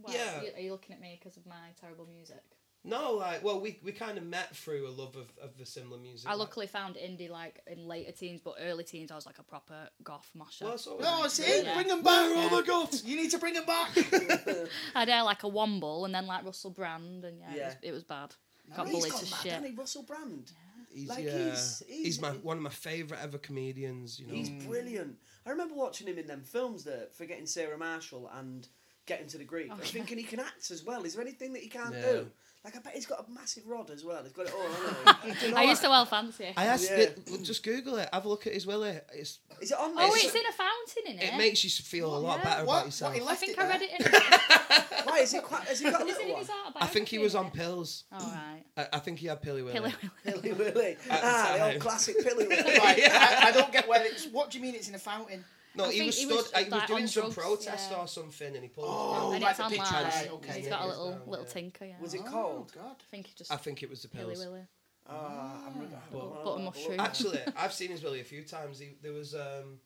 Well, Yeah. Are you looking at me because of my terrible music? No, like, well, we we kind of met through a love of, of the similar music. I like- luckily found indie like in later teens, but early teens I was like a proper goth mosher. Well, so No, I. see, Yeah. bring them back. Where are the gods? You need to bring them back. I'd air like a Womble and then like Russell Brand, and yeah, Yeah. It, was, it was bad. Got he's bullied gone to mad, shit. hasn't he? Russell Brand. He's, Like, yeah, he's- he's, he's- my one of my favorite ever comedians. You know, He's brilliant. I remember watching him in them films that Forgetting Sarah Marshall and Getting to the Greek. Oh, I was thinking he can act as well. Is there anything that he can't Yeah. do? Like I bet he's got a massive rod as well. He's got it all. hasn't he? You know I? Used to well fancy. I asked Yeah. it. well, Just Google it. Have a look at his willy. It's Is it on? Oh, this? it's in a fountain in it. it makes you feel a lot Yeah. better What? about yourself. What, he I left think it I there? read it in. Why is he quite? Has he got a Is it little in one? his autobiography? I think he was on innit? pills. All right. I, I think he had pilly willy. Pilly Pilly Willy. At the Ah, the time. old classic Pilly Willy. Like, I, I don't get where it's. What do you mean it's in a fountain? No, I he think was he was, uh, he was doing some drugs, protest yeah. or something, and he pulled. Oh, his And like it's the online. picture. Okay. He's got a little down, little yeah. tinker. Yeah. Was it Oh. God. I think he just I think it was the Pilly pills. Willy. Ah, I'm really- But- Butter mushroom. Actually, I've seen his willy a few times. He, there was um,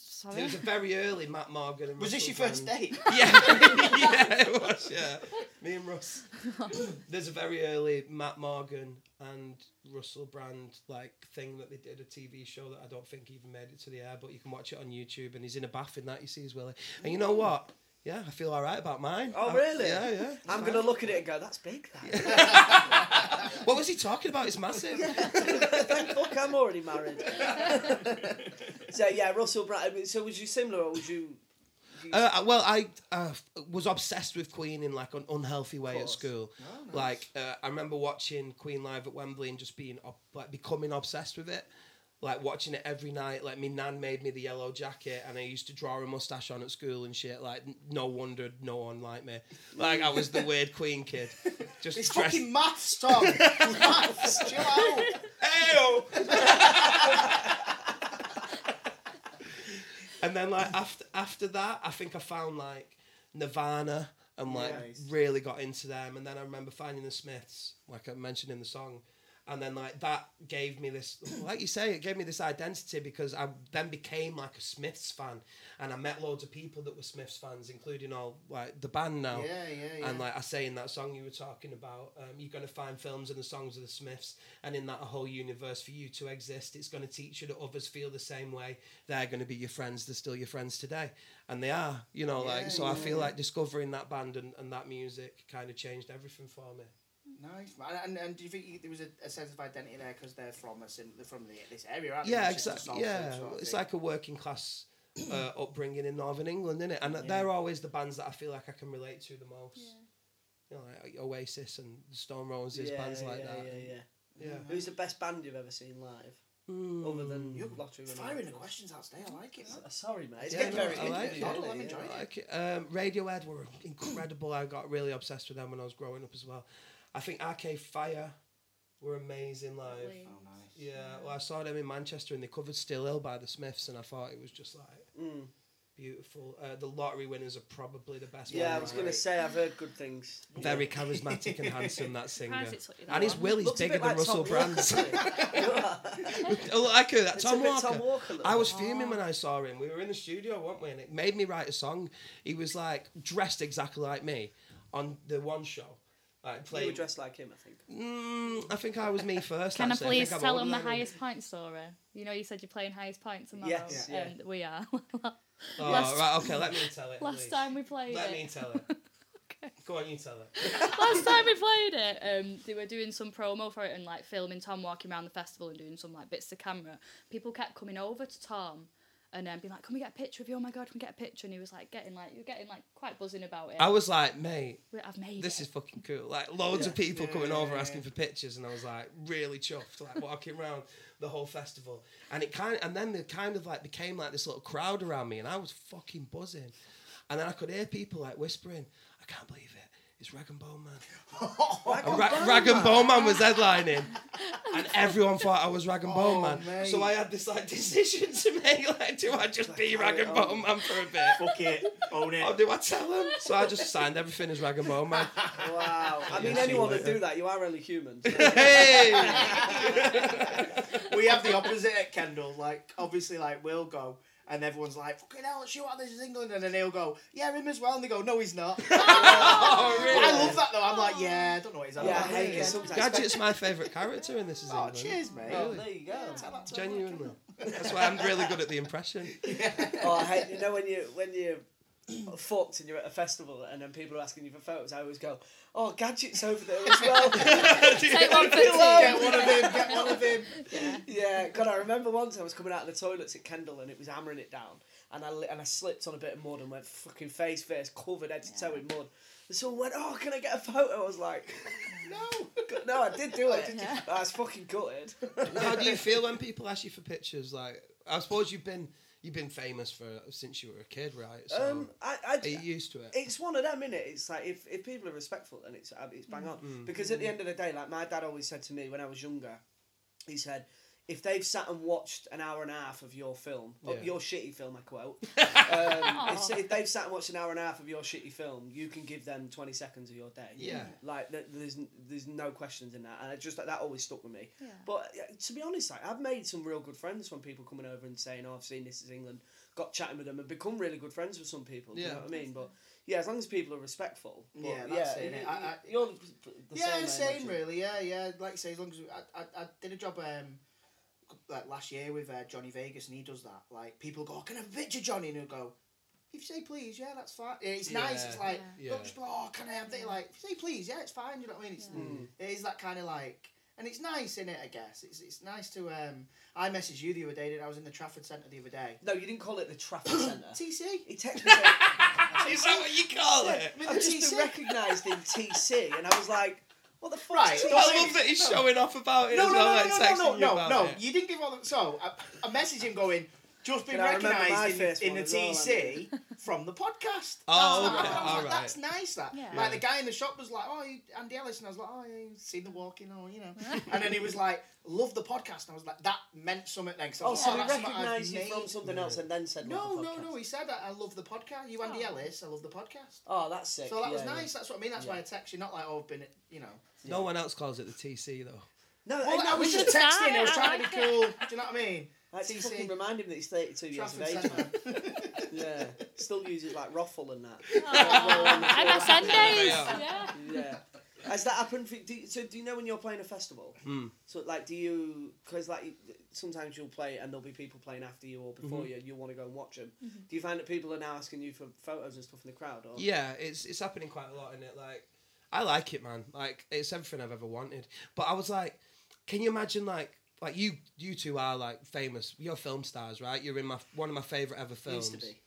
Sorry. there was a very early Matt Morgan. And Was this your first Brand- date? Yeah, yeah, it was. Yeah, me and Russ. There's a very early Matt Morgan and Russell Brand like thing that they did a TV show that I don't think even made it to the air, but you can watch it on YouTube. And he's in a bath in that. You see his willy, and you know what? Yeah, I feel all right about mine. Oh I- really? yeah, yeah. I'm gonna look at it and go, "That's big." That. What was he talking about? It's massive. Thank fuck, I'm already married. So yeah, Russell Brand. So was you similar, or was you? you- Uh, well, I uh, was obsessed with Queen in like an unhealthy way at school. Like uh, I remember watching Queen live at Wembley and just being ob- like becoming obsessed with it. Like watching it every night. Like my nan made me the yellow jacket, and I used to draw a mustache on at school and shit. Like no wonder no one liked me. Like I was the weird Queen kid. Just It's dressed. fucking maths, Tom. maths. Chill out. Ayo! and then like after after that, I think I found like Nirvana and like Nice. really got into them. And then I remember finding the Smiths, like I mentioned in the song. And then like that gave me this, like you say, it gave me this identity because I then became like a Smiths fan, and I met loads of people that were Smiths fans, including all like the band now. Yeah, yeah, yeah. And like I say in that song you were talking about, um, you're going to find films and the songs of the Smiths, and in that a whole universe for you to exist, it's going to teach you that others feel the same way. They're going to be your friends. They're still your friends today, and they are. You know, like so. I feel like discovering that band and, and that music kind of changed everything for me. Nice. And, and do you think you, there was a, a sense of identity there because they're from us and they're from the, this area, aren't? Yeah, exactly. Yeah, sort of it's thing. like a working class uh, upbringing in Northern England, isn't it? And they're always the bands that I feel like I can relate to the most. You know, like Oasis and Stone Roses, yeah, bands like yeah, that. Yeah, yeah. Yeah. Who's the best band you've ever seen live, other than You're Lottery Runner? firing the questions out today. I like it. man. Uh, Sorry, mate. It's Yeah, getting no, very I like interesting, it. isn't I'm enjoying Yeah. it. Like it. Um, Radiohead were incredible. I got really obsessed with them when I was growing up as well. I think Arcade Fire were amazing live. Lovely. Oh, nice. Yeah, well, I saw them in Manchester and they covered Still Ill by the Smiths, and I thought it was just like, Mm. beautiful. Uh, the lottery winners are probably the best. Yeah, one, I was right? gonna say I've heard good things. Very charismatic and handsome, that singer. Surprised it took you that And his long. Willie's bigger than like Russell Tom Brand's. doesn't it? Oh, I could that Tom Walker. Tom Walker. I was fuming when I saw him. We were in the studio, weren't we? And it made me write a song. He was like dressed exactly like me on the one show. Like You were dressed like him, I think. Mm, I think I was me first. Can I please think I'm tell older them the highest point Sora? You know, you said you're playing highest point tomorrow. Yes, yeah. And we are. Oh, Last- right, okay, let me tell it. Last time we played Let it. me tell it. Go on, you tell it. Last time we played it, um, they were doing some promo for it and like filming Tom walking around the festival and doing some like bits to camera. People kept coming over to Tom and then um, being like, "Can we get a picture of you? Oh my god, can we get a picture?" And he was like, getting like, you're getting like quite buzzing about it. I was like, mate, I've made this it. is fucking cool. Like loads of people coming over asking for pictures, and I was like really chuffed, like walking around the whole festival. And it kind, of, and then it kind of like became like this little crowd around me, and I was fucking buzzing. And then I could hear people like whispering, "I can't believe it." It's Rag and Bone Man. Oh, and Ra- Rag and Bone Man was headlining, and everyone thought I was Rag and Bone oh, Man. mate. So I had this like decision to make: like, do I just be Rag and Bone Man for a bit, Fuck it, own it. or do I tell them? So I just signed everything as Rag and Bone Man. Wow. I mean, see anyone you that do that, you are only human. Hey! we have the opposite at Kendal. Like, obviously, like we'll go. And everyone's like, fucking hell, shoot out this is England. And then he'll go, yeah, him as well. And they go, no, he's not. But I love that though. I'm like, oh. yeah, I don't know what he's on Yeah, I about. hate it sometimes. Gadget's my favourite character in This Is Oh, England. cheers, mate. Oh, there you go. Tell that to. Genuinely. That's why I'm really good at the impression. Oh, I hate you know when you when you fucked and you're at a festival and then people are asking you for photos. I always go, "Oh, gadgets over there as well." Take one for two. Get one of him, get one of him. yeah, yeah. God, I remember once I was coming out of the toilets at Kendal and it was hammering it down, and I and I slipped on a bit of mud and went fucking face first, covered head to toe in mud. And someone went, "Oh, can I get a photo?" I was like, "No, no, I did do it. I was fucking gutted." How do you feel when people ask you for pictures? Like, I suppose you've been you've been famous for since you were a kid, right? So Um, I, I, are you used to it? it's one of them, innit? It's like if, if people are respectful, then it's it's bang mm. on. Mm. Because at the mm. end of the day, like my dad always said to me when I was younger, he said, if they've sat and watched an hour and a half of your film, or Yeah. your shitty film, I quote, um, if, if they've sat and watched an hour and a half of your shitty film, you can give them twenty seconds of your day. Yeah. like there's there's no questions in that, and I just that always stuck with me. Yeah. But uh, to be honest, like I've made some real good friends from people coming over and saying, "Oh, I've seen this is England." Got chatting with them and become really good friends with some people. Do you know what I mean? But yeah, as long as people are respectful. But, Yeah, that's yeah, it, y- I- y- I- you're the yeah, same. Same, really. Yeah, yeah. Like you say, as long as we, I, I, I did a job um, like last year with uh, Johnny Vegas, and he does that. Like people go, "Can I have a picture, Johnny?" And he'll go, "If you say please, yeah, that's fine." Yeah, it's nice. It's like yeah. don't just be like, "Oh, can I have that?" Like if you say please, yeah, it's fine. You know what I mean? It's it is that kind of like. And it's nice, in it? I guess it's it's nice to. Um, I messaged you the other day. That I was in the Trafford Centre the other day. No, you didn't call it the Trafford Centre. TC. He texted me. Is that what you call it? I've the just TC. been recognised in TC, and I was like, "What the fuck?" Right? I love that he's showing off about it No, as no, well, no, like no, no, no, you no, no. You didn't give all the. So I, I messaged him going, just been Can I remember my recognised in, in the as well, TC from the podcast. Oh, That's okay, nice. I all like, right. That's nice. That Yeah. like the guy in the shop was like, oh, you, Andy Ellis, and I was like, oh, yeah, you've seen the walking, or you know. and then he was like, love the podcast, and I was like, that meant something then. 'cause I Oh, was so he that's something I've recognised you from made. something else and then said, No, "Love the no, no. He said, I, I love the podcast. You, Andy oh. Ellis, I love the podcast. Oh, that's sick. So that was yeah, yeah. nice. That's what I mean. That's why I text you. Not like, oh, I've been, you know. No one else calls it the TC though. No, Well, no, I was just texting. I was trying to be cool. Do you know what I mean? Like, TC. fucking remind him that he's 32 years of age, man. Yeah, still uses like Roffle and that. MSN days. Yeah. Yeah. Yeah. Has that happened? For, do you, so do you know when you're playing a festival? Hmm. So like, do you? Because like sometimes you'll play and there'll be people playing after you or before Mm-hmm. you. You want to go and watch them. Do you find that people are now asking you for photos and stuff in the crowd? Or? Yeah, it's it's happening quite a lot in it. Like, I like it, man. Like, it's everything I've ever wanted. But I was like, can you imagine like like you you two are like famous. You're film stars, right? You're in my one of my favorite ever films. Used to be.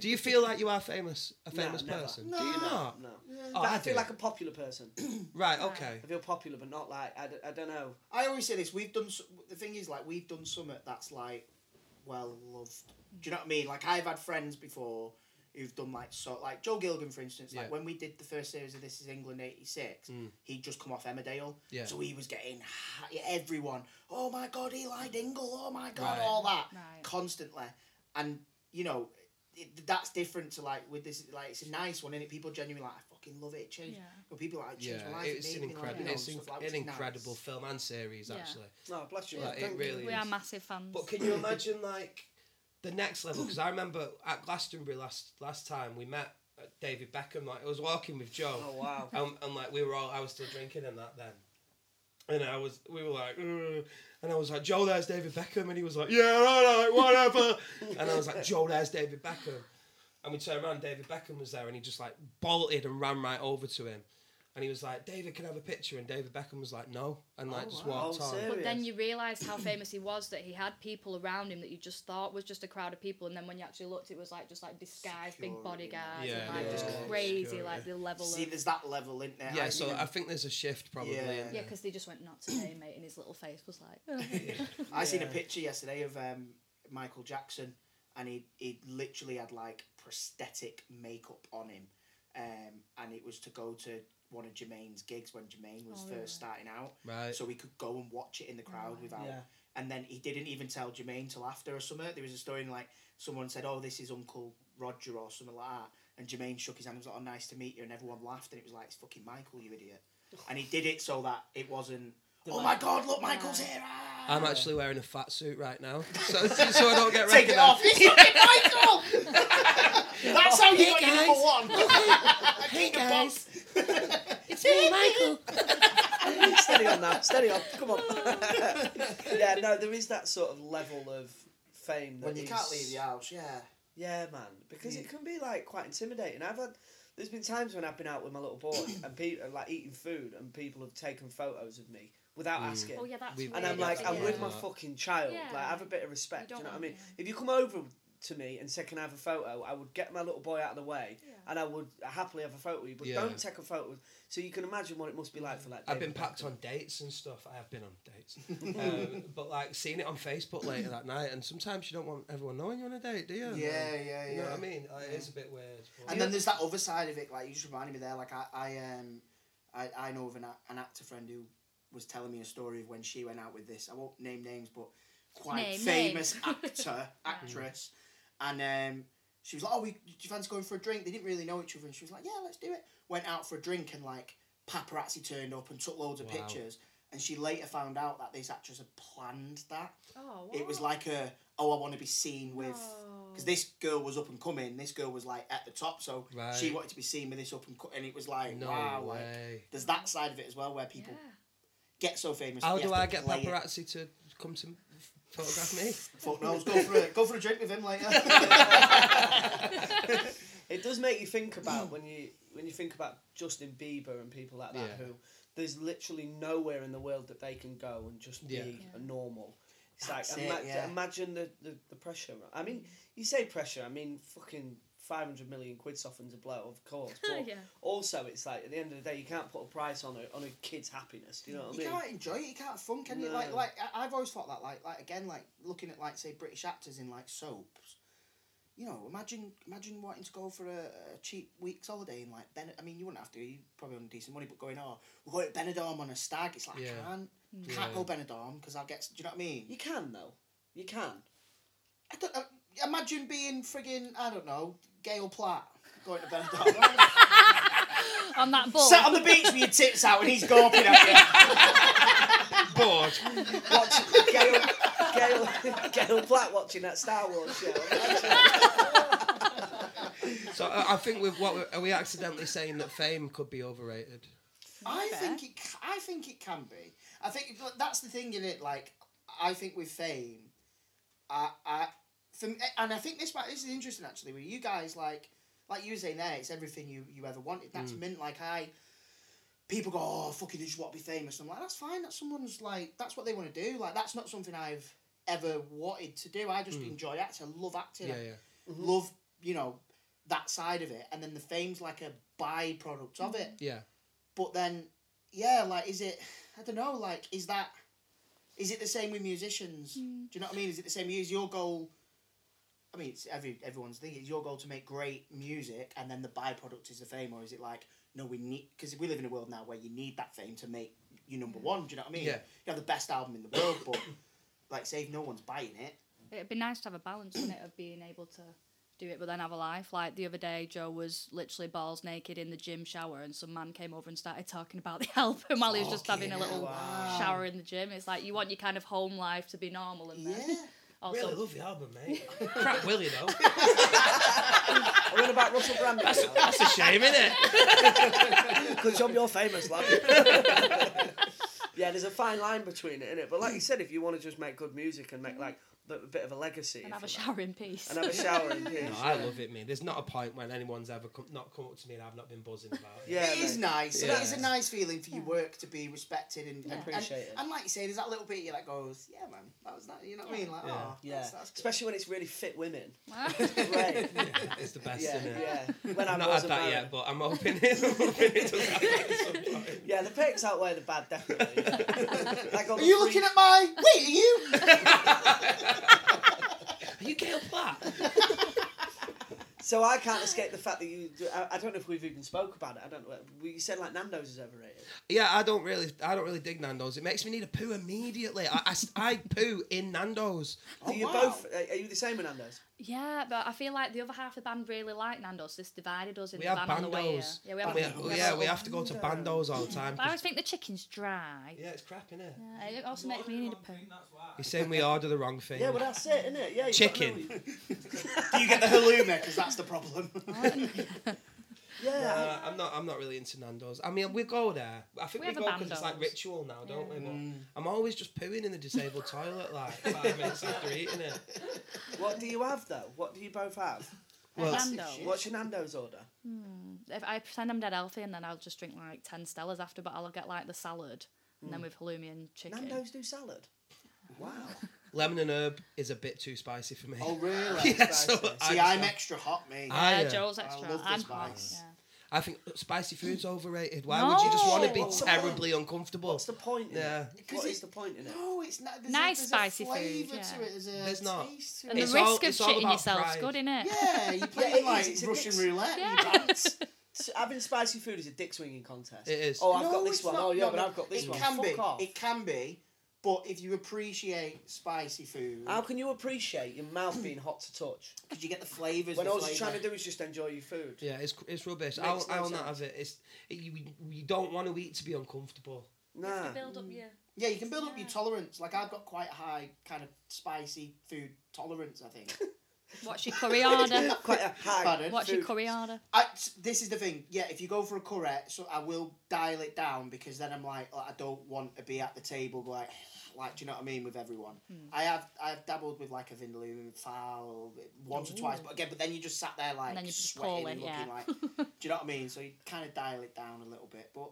Do you feel like you are famous, a famous never. person? Do you not? No. Oh, I, I feel do. like a popular person. Right. Okay. I feel popular, but not like I, d- I don't know. I always say this. We've done s- the thing is like we've done something that's like well loved. Do you know what I mean? Like I've had friends before who've done like so like Joe Gilligan for instance. Like Yeah. when we did the first series of This Is England '86, hmm. he'd just come off Emmerdale, Yeah. so he was getting everyone. Oh my God, Eli Dingle! Oh my God, Right. all that Right. constantly, and you know. it, that's different to like with this. Like it's a nice one, and it people genuinely like. I fucking love it. It changed. Yeah. Well, people are like it changed Yeah, my life. it's made an me, like, incredible, you know, it's inc- like, an which is nice. film and series Yeah. actually. No, bless you. Like, it really We is. are massive fans. But can you imagine like the next level? Because I remember at Glastonbury last last time we met uh, David Beckham. Like I was walking with Joe. Oh, wow. And, and like we were all, I was still drinking and that then. And I was, we were like, "Ugh." and I was like, Joe, there's David Beckham, and he was like, yeah, all right, whatever. and I was like, Joe, there's David Beckham. And we turned around, David Beckham was there, and he just like bolted and ran right over to him. And he was like, David, can I have a picture? And David Beckham was like, no, and like just wow. walked Oh, on. serious? But then you realised how famous he was that he had people around him that you just thought was just a crowd of people, and then when you actually looked, it was like just like disguised big bodyguards Yeah, and like just yeah. crazy, Security. like the level See, of there's that level in there. Yeah, I, so you know, I think there's a shift probably. Yeah. in yeah, because they just went not today, mate, and his little face was like. I seen a picture yesterday of um, Michael Jackson, and he he literally had like prosthetic makeup on him, um, and it was to go to one of Jermaine's gigs when Jermaine was Oh, first really? starting out, Right. so we could go and watch it in the crowd without. Yeah. And then he didn't even tell Jermaine till after or something. There was a story in, like someone said, "Oh, this is Uncle Roger" or something like that, and Jermaine shook his hand and was like, "Oh, nice to meet you," and everyone laughed, and it was like, "It's fucking Michael, you idiot." And he did it so that it wasn't. Oh my God! Look, Michael's here! ah." I'm actually wearing a fat suit right now, so, so I don't get Take it off. It's fucking Michael. That's how you got your number one. hey guys. it's me, Michael. steady on now. Steady on. Come on. yeah, no, there is that sort of level of fame that When you is- can't leave the house, yeah. Yeah, man, because it can be like quite intimidating. I've had there's been times when I've been out with my little boy and people like eating food and people have taken photos of me without mm. asking. oh yeah, that's We've- and I'm weird, like, isn't I'm with my fucking child. Yeah. Like, have a bit of respect. You You, don't know what I want- mean? yeah. If you come over to me and say, "Can I have a photo?" I would get my little boy out of the way, and I would happily have a photo with you. But Yeah. don't take a photo. So you can imagine what it must be like for like. That. I've been packed Beckham. on dates and stuff. I have been on dates, um, but like seeing it on Facebook later that night, and sometimes you don't want everyone knowing you're on a date, do you? Yeah, yeah, yeah. You know what I mean? Like, It is a bit weird. but- And then there's that other side of it. Like you just reminded me there. Like I, I um, I, I know of an, an actor friend who was telling me a story of when she went out with this. I won't name names, but quite Name, famous actor, actress, and um, she was like, "Oh, we, do you fancy going for a drink?" They didn't really know each other, and she was like, "Yeah, let's do it." Went out for a drink, and like paparazzi turned up and took loads of Wow. pictures. And she later found out that this actress had planned that. Oh, wow. It was like a, oh, I want to be seen with, because this girl was up and coming. This girl was like at the top, so she wanted to be seen with this up and cut. And it was like, No wow, like way. there's that side of it as well where people Yeah. get so famous. How do I get play it. paparazzi to come to photograph me? Fuck knows. Go for a go for a drink with him later. It does make you think about when you when you think about Justin Bieber and people like that Yeah. who there's literally nowhere in the world that they can go and just be Yeah. a normal. It's That's like it, ima- yeah. imagine the, the, the pressure. I mean, you say pressure. I mean, fucking five hundred million quid softens a blow, of course. But Yeah. also, it's like at the end of the day, you can't put a price on a on a kid's happiness. Do you know what I mean? you can't enjoy it. You can't have fun, can you? Like like I- I've always thought that. Like like again, like looking at like say British actors in like soaps. You know, imagine imagine wanting to go for a, a cheap week's holiday in like Ben. I mean, you wouldn't have to. You probably on decent money, but going oh, we're going to Benidorm on a stag. It's like Yeah. I can't Mm. can't go Benidorm because I'll get. Do you know what I mean? You can though. You can. I don't, uh, imagine being frigging I don't know Gail Platt going to Benidorm. On that ball. Sat on the beach with your tits out and he's gawping at you. Bored. Watch Gail, Gail, Gail Platt watching that Star Wars show. So I, I think with what we're, we accidentally saying that fame could be overrated? I Fair. think it. I think it can be. I think that's the thing in it. Like, I think with fame, I, I, for, me- and I think this might. This is interesting actually. With you guys, like, like you were saying there, it's everything you you ever wanted. That's mm. mint. Like I, people go, oh fucking, they just want to be famous. I'm like, that's fine. That's someone's like, that's what they want to do. Like, that's not something I've ever wanted to do. I just mm. enjoy acting. I love acting. Yeah, I yeah. Mm-hmm. Love you know that side of it, and then the fame's like a byproduct of it. Yeah. But then, yeah, like, is it? I don't know. Like, is that? Is it the same with musicians? Mm. Do you know what I mean? Is it the same? Is your goal? I mean, it's every everyone's thing. Is your goal to make great music, and then the byproduct is the fame, or is it like, no, we need because we live in a world now where you need that fame to make you number one. Do you know what I mean? Yeah. You have the best album in the world, but like, say if no one's buying it, It'd be nice to have a balance, wouldn't it, of being able to do it, but then have a life. Like the other day, Joe was literally balls naked in the gym shower, and some man came over and started talking about the album while he was just having a little shower in the gym. It's like you want your kind of home life to be normal, and then Yeah. Also Really love the album, mate. Crap Willie though. Are we on about Russell Brand? now? That's a shame, isn't it? Because you're more famous, lad. yeah, there's a fine line between it, isn't it. But like you said, if you want to just make good music and make like a bit of a legacy, and have a like, shower in peace. and have a shower in peace. No, I love it, man. There's not a point when anyone's ever come, not come up to me and I've not been buzzing about it. Yeah, it is mate. nice. Yeah. It is a nice feeling for your work to be respected and, and Appreciate and. And like you say, there's that little bit you that goes, yeah, man, that was that. You know what I mean? Like, Yeah. oh, Yeah, that's, that's especially when it's really fit women. Great. It's the best, Yeah, isn't it? yeah. When I I've not had wasn't that yet, but I'm hoping it, I'm hoping it does happen at some point. Yeah, the pics outweigh the bad, definitely. Yeah. like Are you free- looking at my? Wait, are you? Are you Gail Platt? So I can't escape the fact that you. I, I don't know if we've even spoke about it. I don't know. You said like Nando's is overrated. Yeah, I don't really, I don't really dig Nando's. It makes me need a poo immediately. I, I, I poo in Nando's. Do oh, you wow. both? Are you the same with Nando's? Yeah, but I feel like the other half of the band really like Nando's. This divided us in We the have van on the way here. Yeah, we have. We, we yeah, we have to go to Nando's all the time. But I always think the chicken's dry. Yeah, it's crap, innit? Yeah, it also makes me need a poo. You're saying we order the wrong thing. Yeah, well that's it, isn't it? Yeah. Chicken. Do you get the halloumi? Because that's the problem. Yeah. Uh, I'm not. I'm not really into Nando's. I mean, we go there. I think We we, go because it's like ritual now, don't we? But I'm always just pooing in the disabled toilet like five minutes after eating it. What do you have though? What do you both have? Well, Nando's. What's your Nando's order? If I pretend I'm dead healthy, and then I'll just drink like ten Stellas after, but I'll get like the salad, and then with halloumi and chicken. Nando's do salad. Wow. Lemon and herb is a bit too spicy for me. oh, really? yeah, so spicy. I, See, just I'm have- extra hot, mate. I- Yeah, yeah. Joel's I extra. love the I'm hot. spice. Yeah. I think spicy food's overrated. Why would you just want to be No. terribly uncomfortable? What's the point? In Yeah. It? it- is the point in it? No, it's not. There's Nice a, there's spicy a food, flavour yeah. to it. There's a There's not. taste to And it. It's the all- risk of it's all shitting about yourself's pride. good, innit? Yeah, you play Yeah, it like is, it's a Russian mix. roulette. Yeah. You dance. S- Having spicy food is a dick swinging contest. It is. Oh, I've No, got this it's one. not. Oh, yeah, No, but no, I've got this it one. Can Fuck be. off. It can be. But if you appreciate spicy food, How can you appreciate your mouth being hot to touch because you get the flavours. when the all you're flavour. trying to do is just enjoy your food? Yeah, it's it's rubbish. Makes I'll, no I'll not sense. have it. It's it, you, you don't want to eat to be uncomfortable. Nah. Build up your. Yeah, you can build up your tolerance. Like I've got quite a high kind of spicy food tolerance. I think. What's your curry order? Quite a high. Pardon? What's your food. curry order? I, this is the thing. Yeah, if you go for a curry, so I will dial it down because then I'm like, oh, I don't want to be at the table like, like, do you know what I mean with everyone. Hmm. I have I have dabbled with like a vindaloo phall once or twice, but again, but then you just sat there like then sweating call and it, looking yeah. like, do you know what I mean? So you kind of dial it down a little bit, but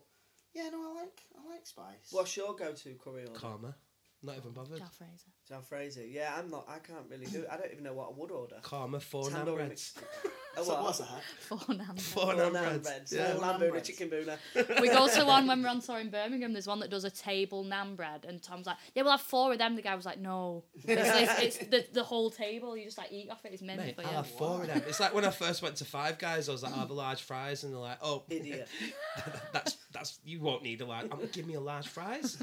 yeah, no, I like I like spice. What's your go-to curry? Korma. Not even bothered. Jalfrezi. John Fraser. Yeah, I'm not. I can't really do it. I don't even know what I would order. Korma four naan Tandoori breads. Oh, so what? what's that? Four naan. Four Four naan naan breads. breads. Yeah. Yeah, lamb Naan bhuna, breads. chicken bhuna. We go to one when we're on tour in Birmingham. There's one that does a table naan bread, and Tom's like, "Yeah, we'll have four of them." The guy was like, "No, it's, it's, it's the, the whole table. You just like eat off it. It's meant Mate, for I'll you." have four of them. It's like when I first went to Five Guys, I was like, I'll have a large fries, and they're like, oh, Idiot. that's that's you won't need a large. I'm gonna give me a large fries.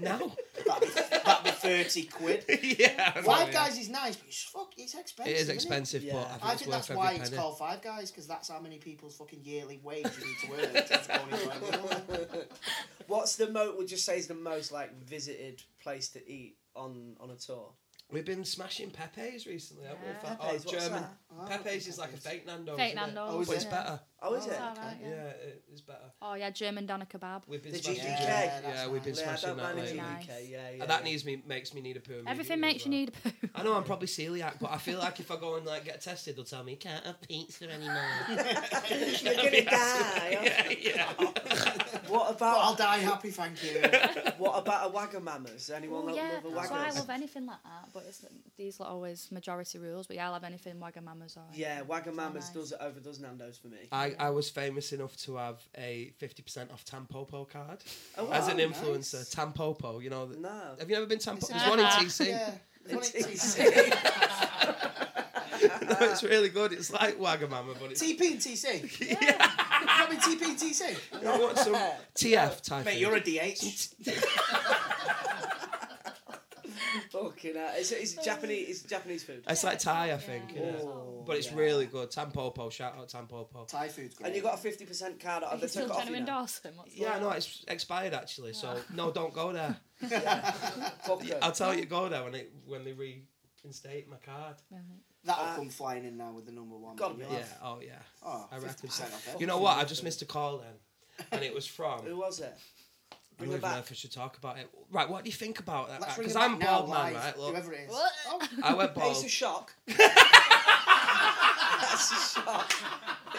no. That'd be, that'd be thirty quid. yeah. I know, Five yeah. Guys is nice, but it's fuck, it's expensive. It is isn't expensive, Yeah. but I think I it's think worth that's every why penny. it's called Five Guys because that's how many people's fucking yearly wage you need to earn. to just go and. What's the mo? Would you say is the most like visited place to eat on on a tour? We've been smashing Pepe's recently, haven't we? Yeah. Fa- Pepe's, oh, what's German. that? Oh, Pepe's is like a fake Nando's. Fake isn't it? Nando's, Oh, is But it's it? better. Oh, is oh, it? It's alright, Yeah, yeah. it is better. Oh yeah, German doner kebab. We've been The smashing GDK. German. Yeah, Yeah, that's we've been Yeah, smashing don't that lately. Nice. GDK. Yeah, yeah. And that yeah. needs me makes me need a poo. Everything makes as you need a poo. I know I'm probably celiac, but I feel like if I go and like get tested, they'll tell me you can't have pizza anymore. You're gonna die. yeah, yeah. What But I'll die happy, thank you. what about a Wagamama's? Anyone Oh lo- yeah, love a that's why I love anything like that. But it's these are always majority rules. But yeah, I'll have anything Wagamama's or. Yeah, Wagamama's nice. does it overdoes Nando's for me. I, I was famous enough to have a 50% off Tampopo card Oh, as an influencer. nice. Tampopo, you know. No. Have you ever been Tampopo? Is There's it- one in. TC. yeah. There's one in It's- no, it's really good. It's like Wagamama, but it's. TP and TC. Yeah. Got me TP and TC. I want some TF type. Mate, thing. you're a DH. Fucking hell. It's, it's Japanese. It's Japanese food. It's like Thai, I think. Yeah. Oh, but it's yeah. really good. Tampopo, shout out Tampopo. Thai food's great. And you got a fifty percent card out Are of you the still trying to now. endorse him? What's Yeah, no, it's expired actually. So no, don't go there. Fuck them. I'll tell you, go there when it when they reinstate my card. That'll Uh, come flying in now with the number one. gotta You'll. Yeah. have- Oh yeah. Oh, I reckon. 50% off it. You know what? I just missed a call then, and it was from. Who was it? I don't it even know if I should talk about it. Right, what do you think about that? Because I'm now, bald man, live, right? Look, Whoever it is. What? Oh, I went It's bald. a shock. That's a shock.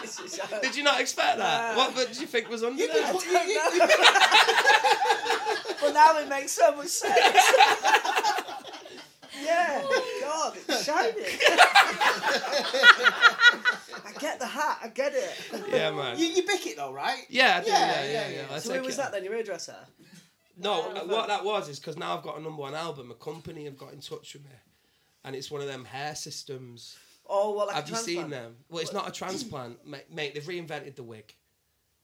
It's a shock. Did you not expect that? Uh, what bit did you think was under you there? can put, you, you, but now it makes so much sense. yeah, God, it's shining. I get hat. I get it. Yeah, man. you, you bick it though, right? Yeah, I do. Yeah, Yeah, yeah, yeah, yeah. yeah. So who was it. that then? Your hairdresser? No, uh, what that was is because now I've got a number one album. A company have got in touch with me, and it's one of them hair systems. Oh well, like Have a you seen them? Well, it's not a transplant, mate. mate they've reinvented the wig,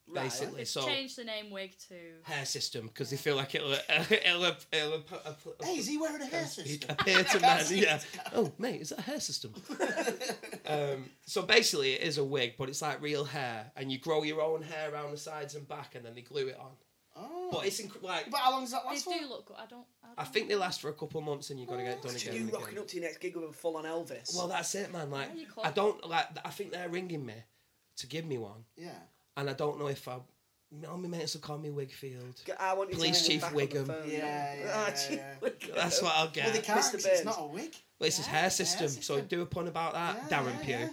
Right. basically. They've So changed the name wig to. hair system because they feel like it'll it'll, it'll, it'll, Hey, is he wearing a hair system? appear to men. Yeah. Oh, mate, is that a hair system? um, so basically, it is a wig, but it's like real hair, and you grow your own hair around the sides and back, and then they glue it on. Oh. But it's inc- like But how long does that They last for? do look good. I don't. I, I don't think they last for a couple of months, and you've got to get it done Imagine again. you and rocking again. up to your next gig with a full on Elvis. Well, that's it, man. Like, Yeah, I don't like. I think they're ringing me to give me one, Yeah. And I don't know if I. No, my mates will call me Wigfield. I want you Police to hang Chief back on the Wiggum. phone. Yeah, yeah, Ah, yeah, Chief yeah. Wiggum. That's what I'll get. Well, they can't. Mr. 'cause It's not a wig. Well, it's his Yeah, hair hair system, so do a pun about that, Yeah, Darren yeah,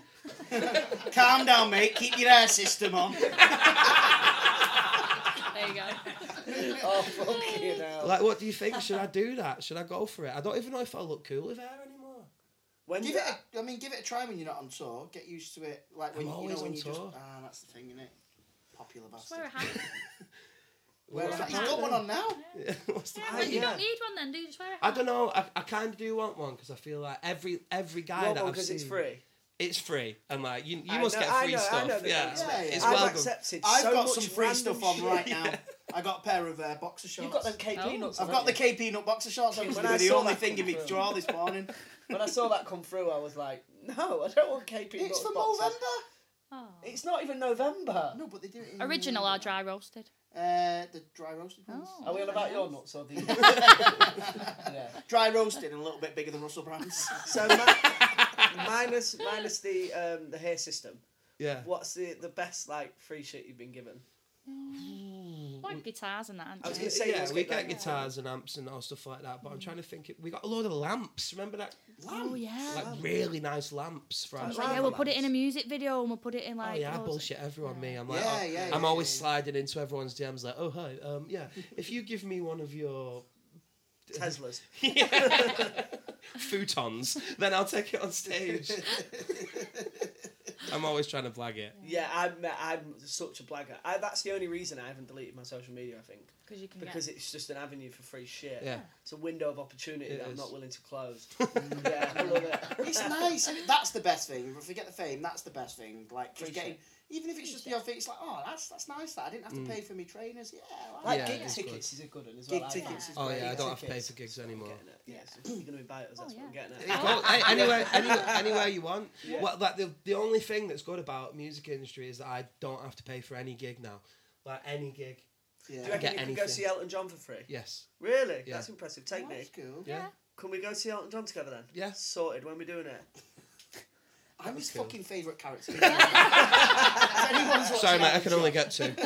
Pugh. Calm down, mate. Keep your hair system on. There you go. Oh fucking hell! Like, what do you think? Should I do that? Should I go for it? I don't even know if I look cool with hair anymore. when Give it. A, I mean, give it a try when you're not on tour. Get used to it. Like when I'm you always know when on you just. tour. Ah, that's the thing, isn't it? Popular bastard. Wear a hat. Where He's a hat. got one on now. What's the Yeah, point? well, you yeah. don't need one then, do you? Just wear a hat. I don't know. I, I kind of do want one because I feel like every every guy want that one I've because seen, it's free. It's free, and like you, you I must know- get I free know- I stuff. know the yeah, difference. Yeah, yeah. it's I've welcome. accepted I've so got much some free random stuff on shit. right now. I got a pair of uh, boxer shorts. You've got them KP Oh. nuts. I've haven't got the you? KP nut boxer shorts. on. When They I were the saw only that thing in come my through. drawer this morning. When I saw that come through, I was like, no, I don't want KP it's for boxes. November. Oh. It's not even November. No, but they do it. In, Original or dry roasted? Uh, the dry roasted ones. Oh. Are we on about your nuts or the? yeah. Dry roasted and a little bit bigger than Russell Brand's. So mi- minus minus the um, the hair system. Yeah. What's the the best like free shit you've been given? Like guitars and that. I was gonna say yeah, let's we get get that. guitars and amps and all stuff like that. But I'm trying to think. We got a load of lamps. Remember that? Oh yeah. Like really nice lamps from. Like Like, yeah, we'll put it in a music video and we'll put it in Oh like. yeah, I loads- bullshit everyone. Me, I'm like, Yeah, oh, yeah, I'm yeah, always yeah. sliding into everyone's DMs like, oh hi, um, yeah, if you give me one of your Teslas. futons, then I'll take it on stage. I'm always trying to blag it. Yeah, I'm I'm such a blagger. I, that's the only reason I haven't deleted my social media. I think Because you can because get. it's just an avenue for free shit. Yeah. It's a window of opportunity It that I'm not willing to close. yeah, I love it. It's nice. That's the best thing. Forget the fame. That's the best thing. Like just getting, shit. Even if it's just the odd thing, it's like, oh, that's that's nice. That I didn't have to mm. pay for me trainers. Yeah, I Like like Yeah, gig it's tickets is a good one as Gig well. I tickets think. is Oh great. yeah, I don't have to pay for gigs I'm anymore. getting it. Yeah, so you're gonna invite us. Oh, that's Oh, what I'm yeah. getting at. Go a- anywhere, anywhere, anywhere you want. Well, like the the only thing that's good about music industry is that I don't have to pay for any gig now, like any gig. Yeah. Do you reckon get you could go anything. see Elton John for free? Yes. Really? Yeah. That's impressive. Take me. That's cool. Yeah. Can we go see Elton John together then? Yeah. Sorted. When we doing it? I'm his cool. fucking favourite character. If anyone's watching Sorry, mate, I can only get two.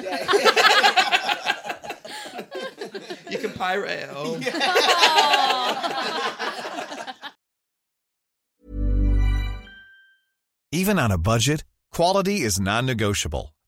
You can pirate it at home. Even on a budget, quality is non-negotiable.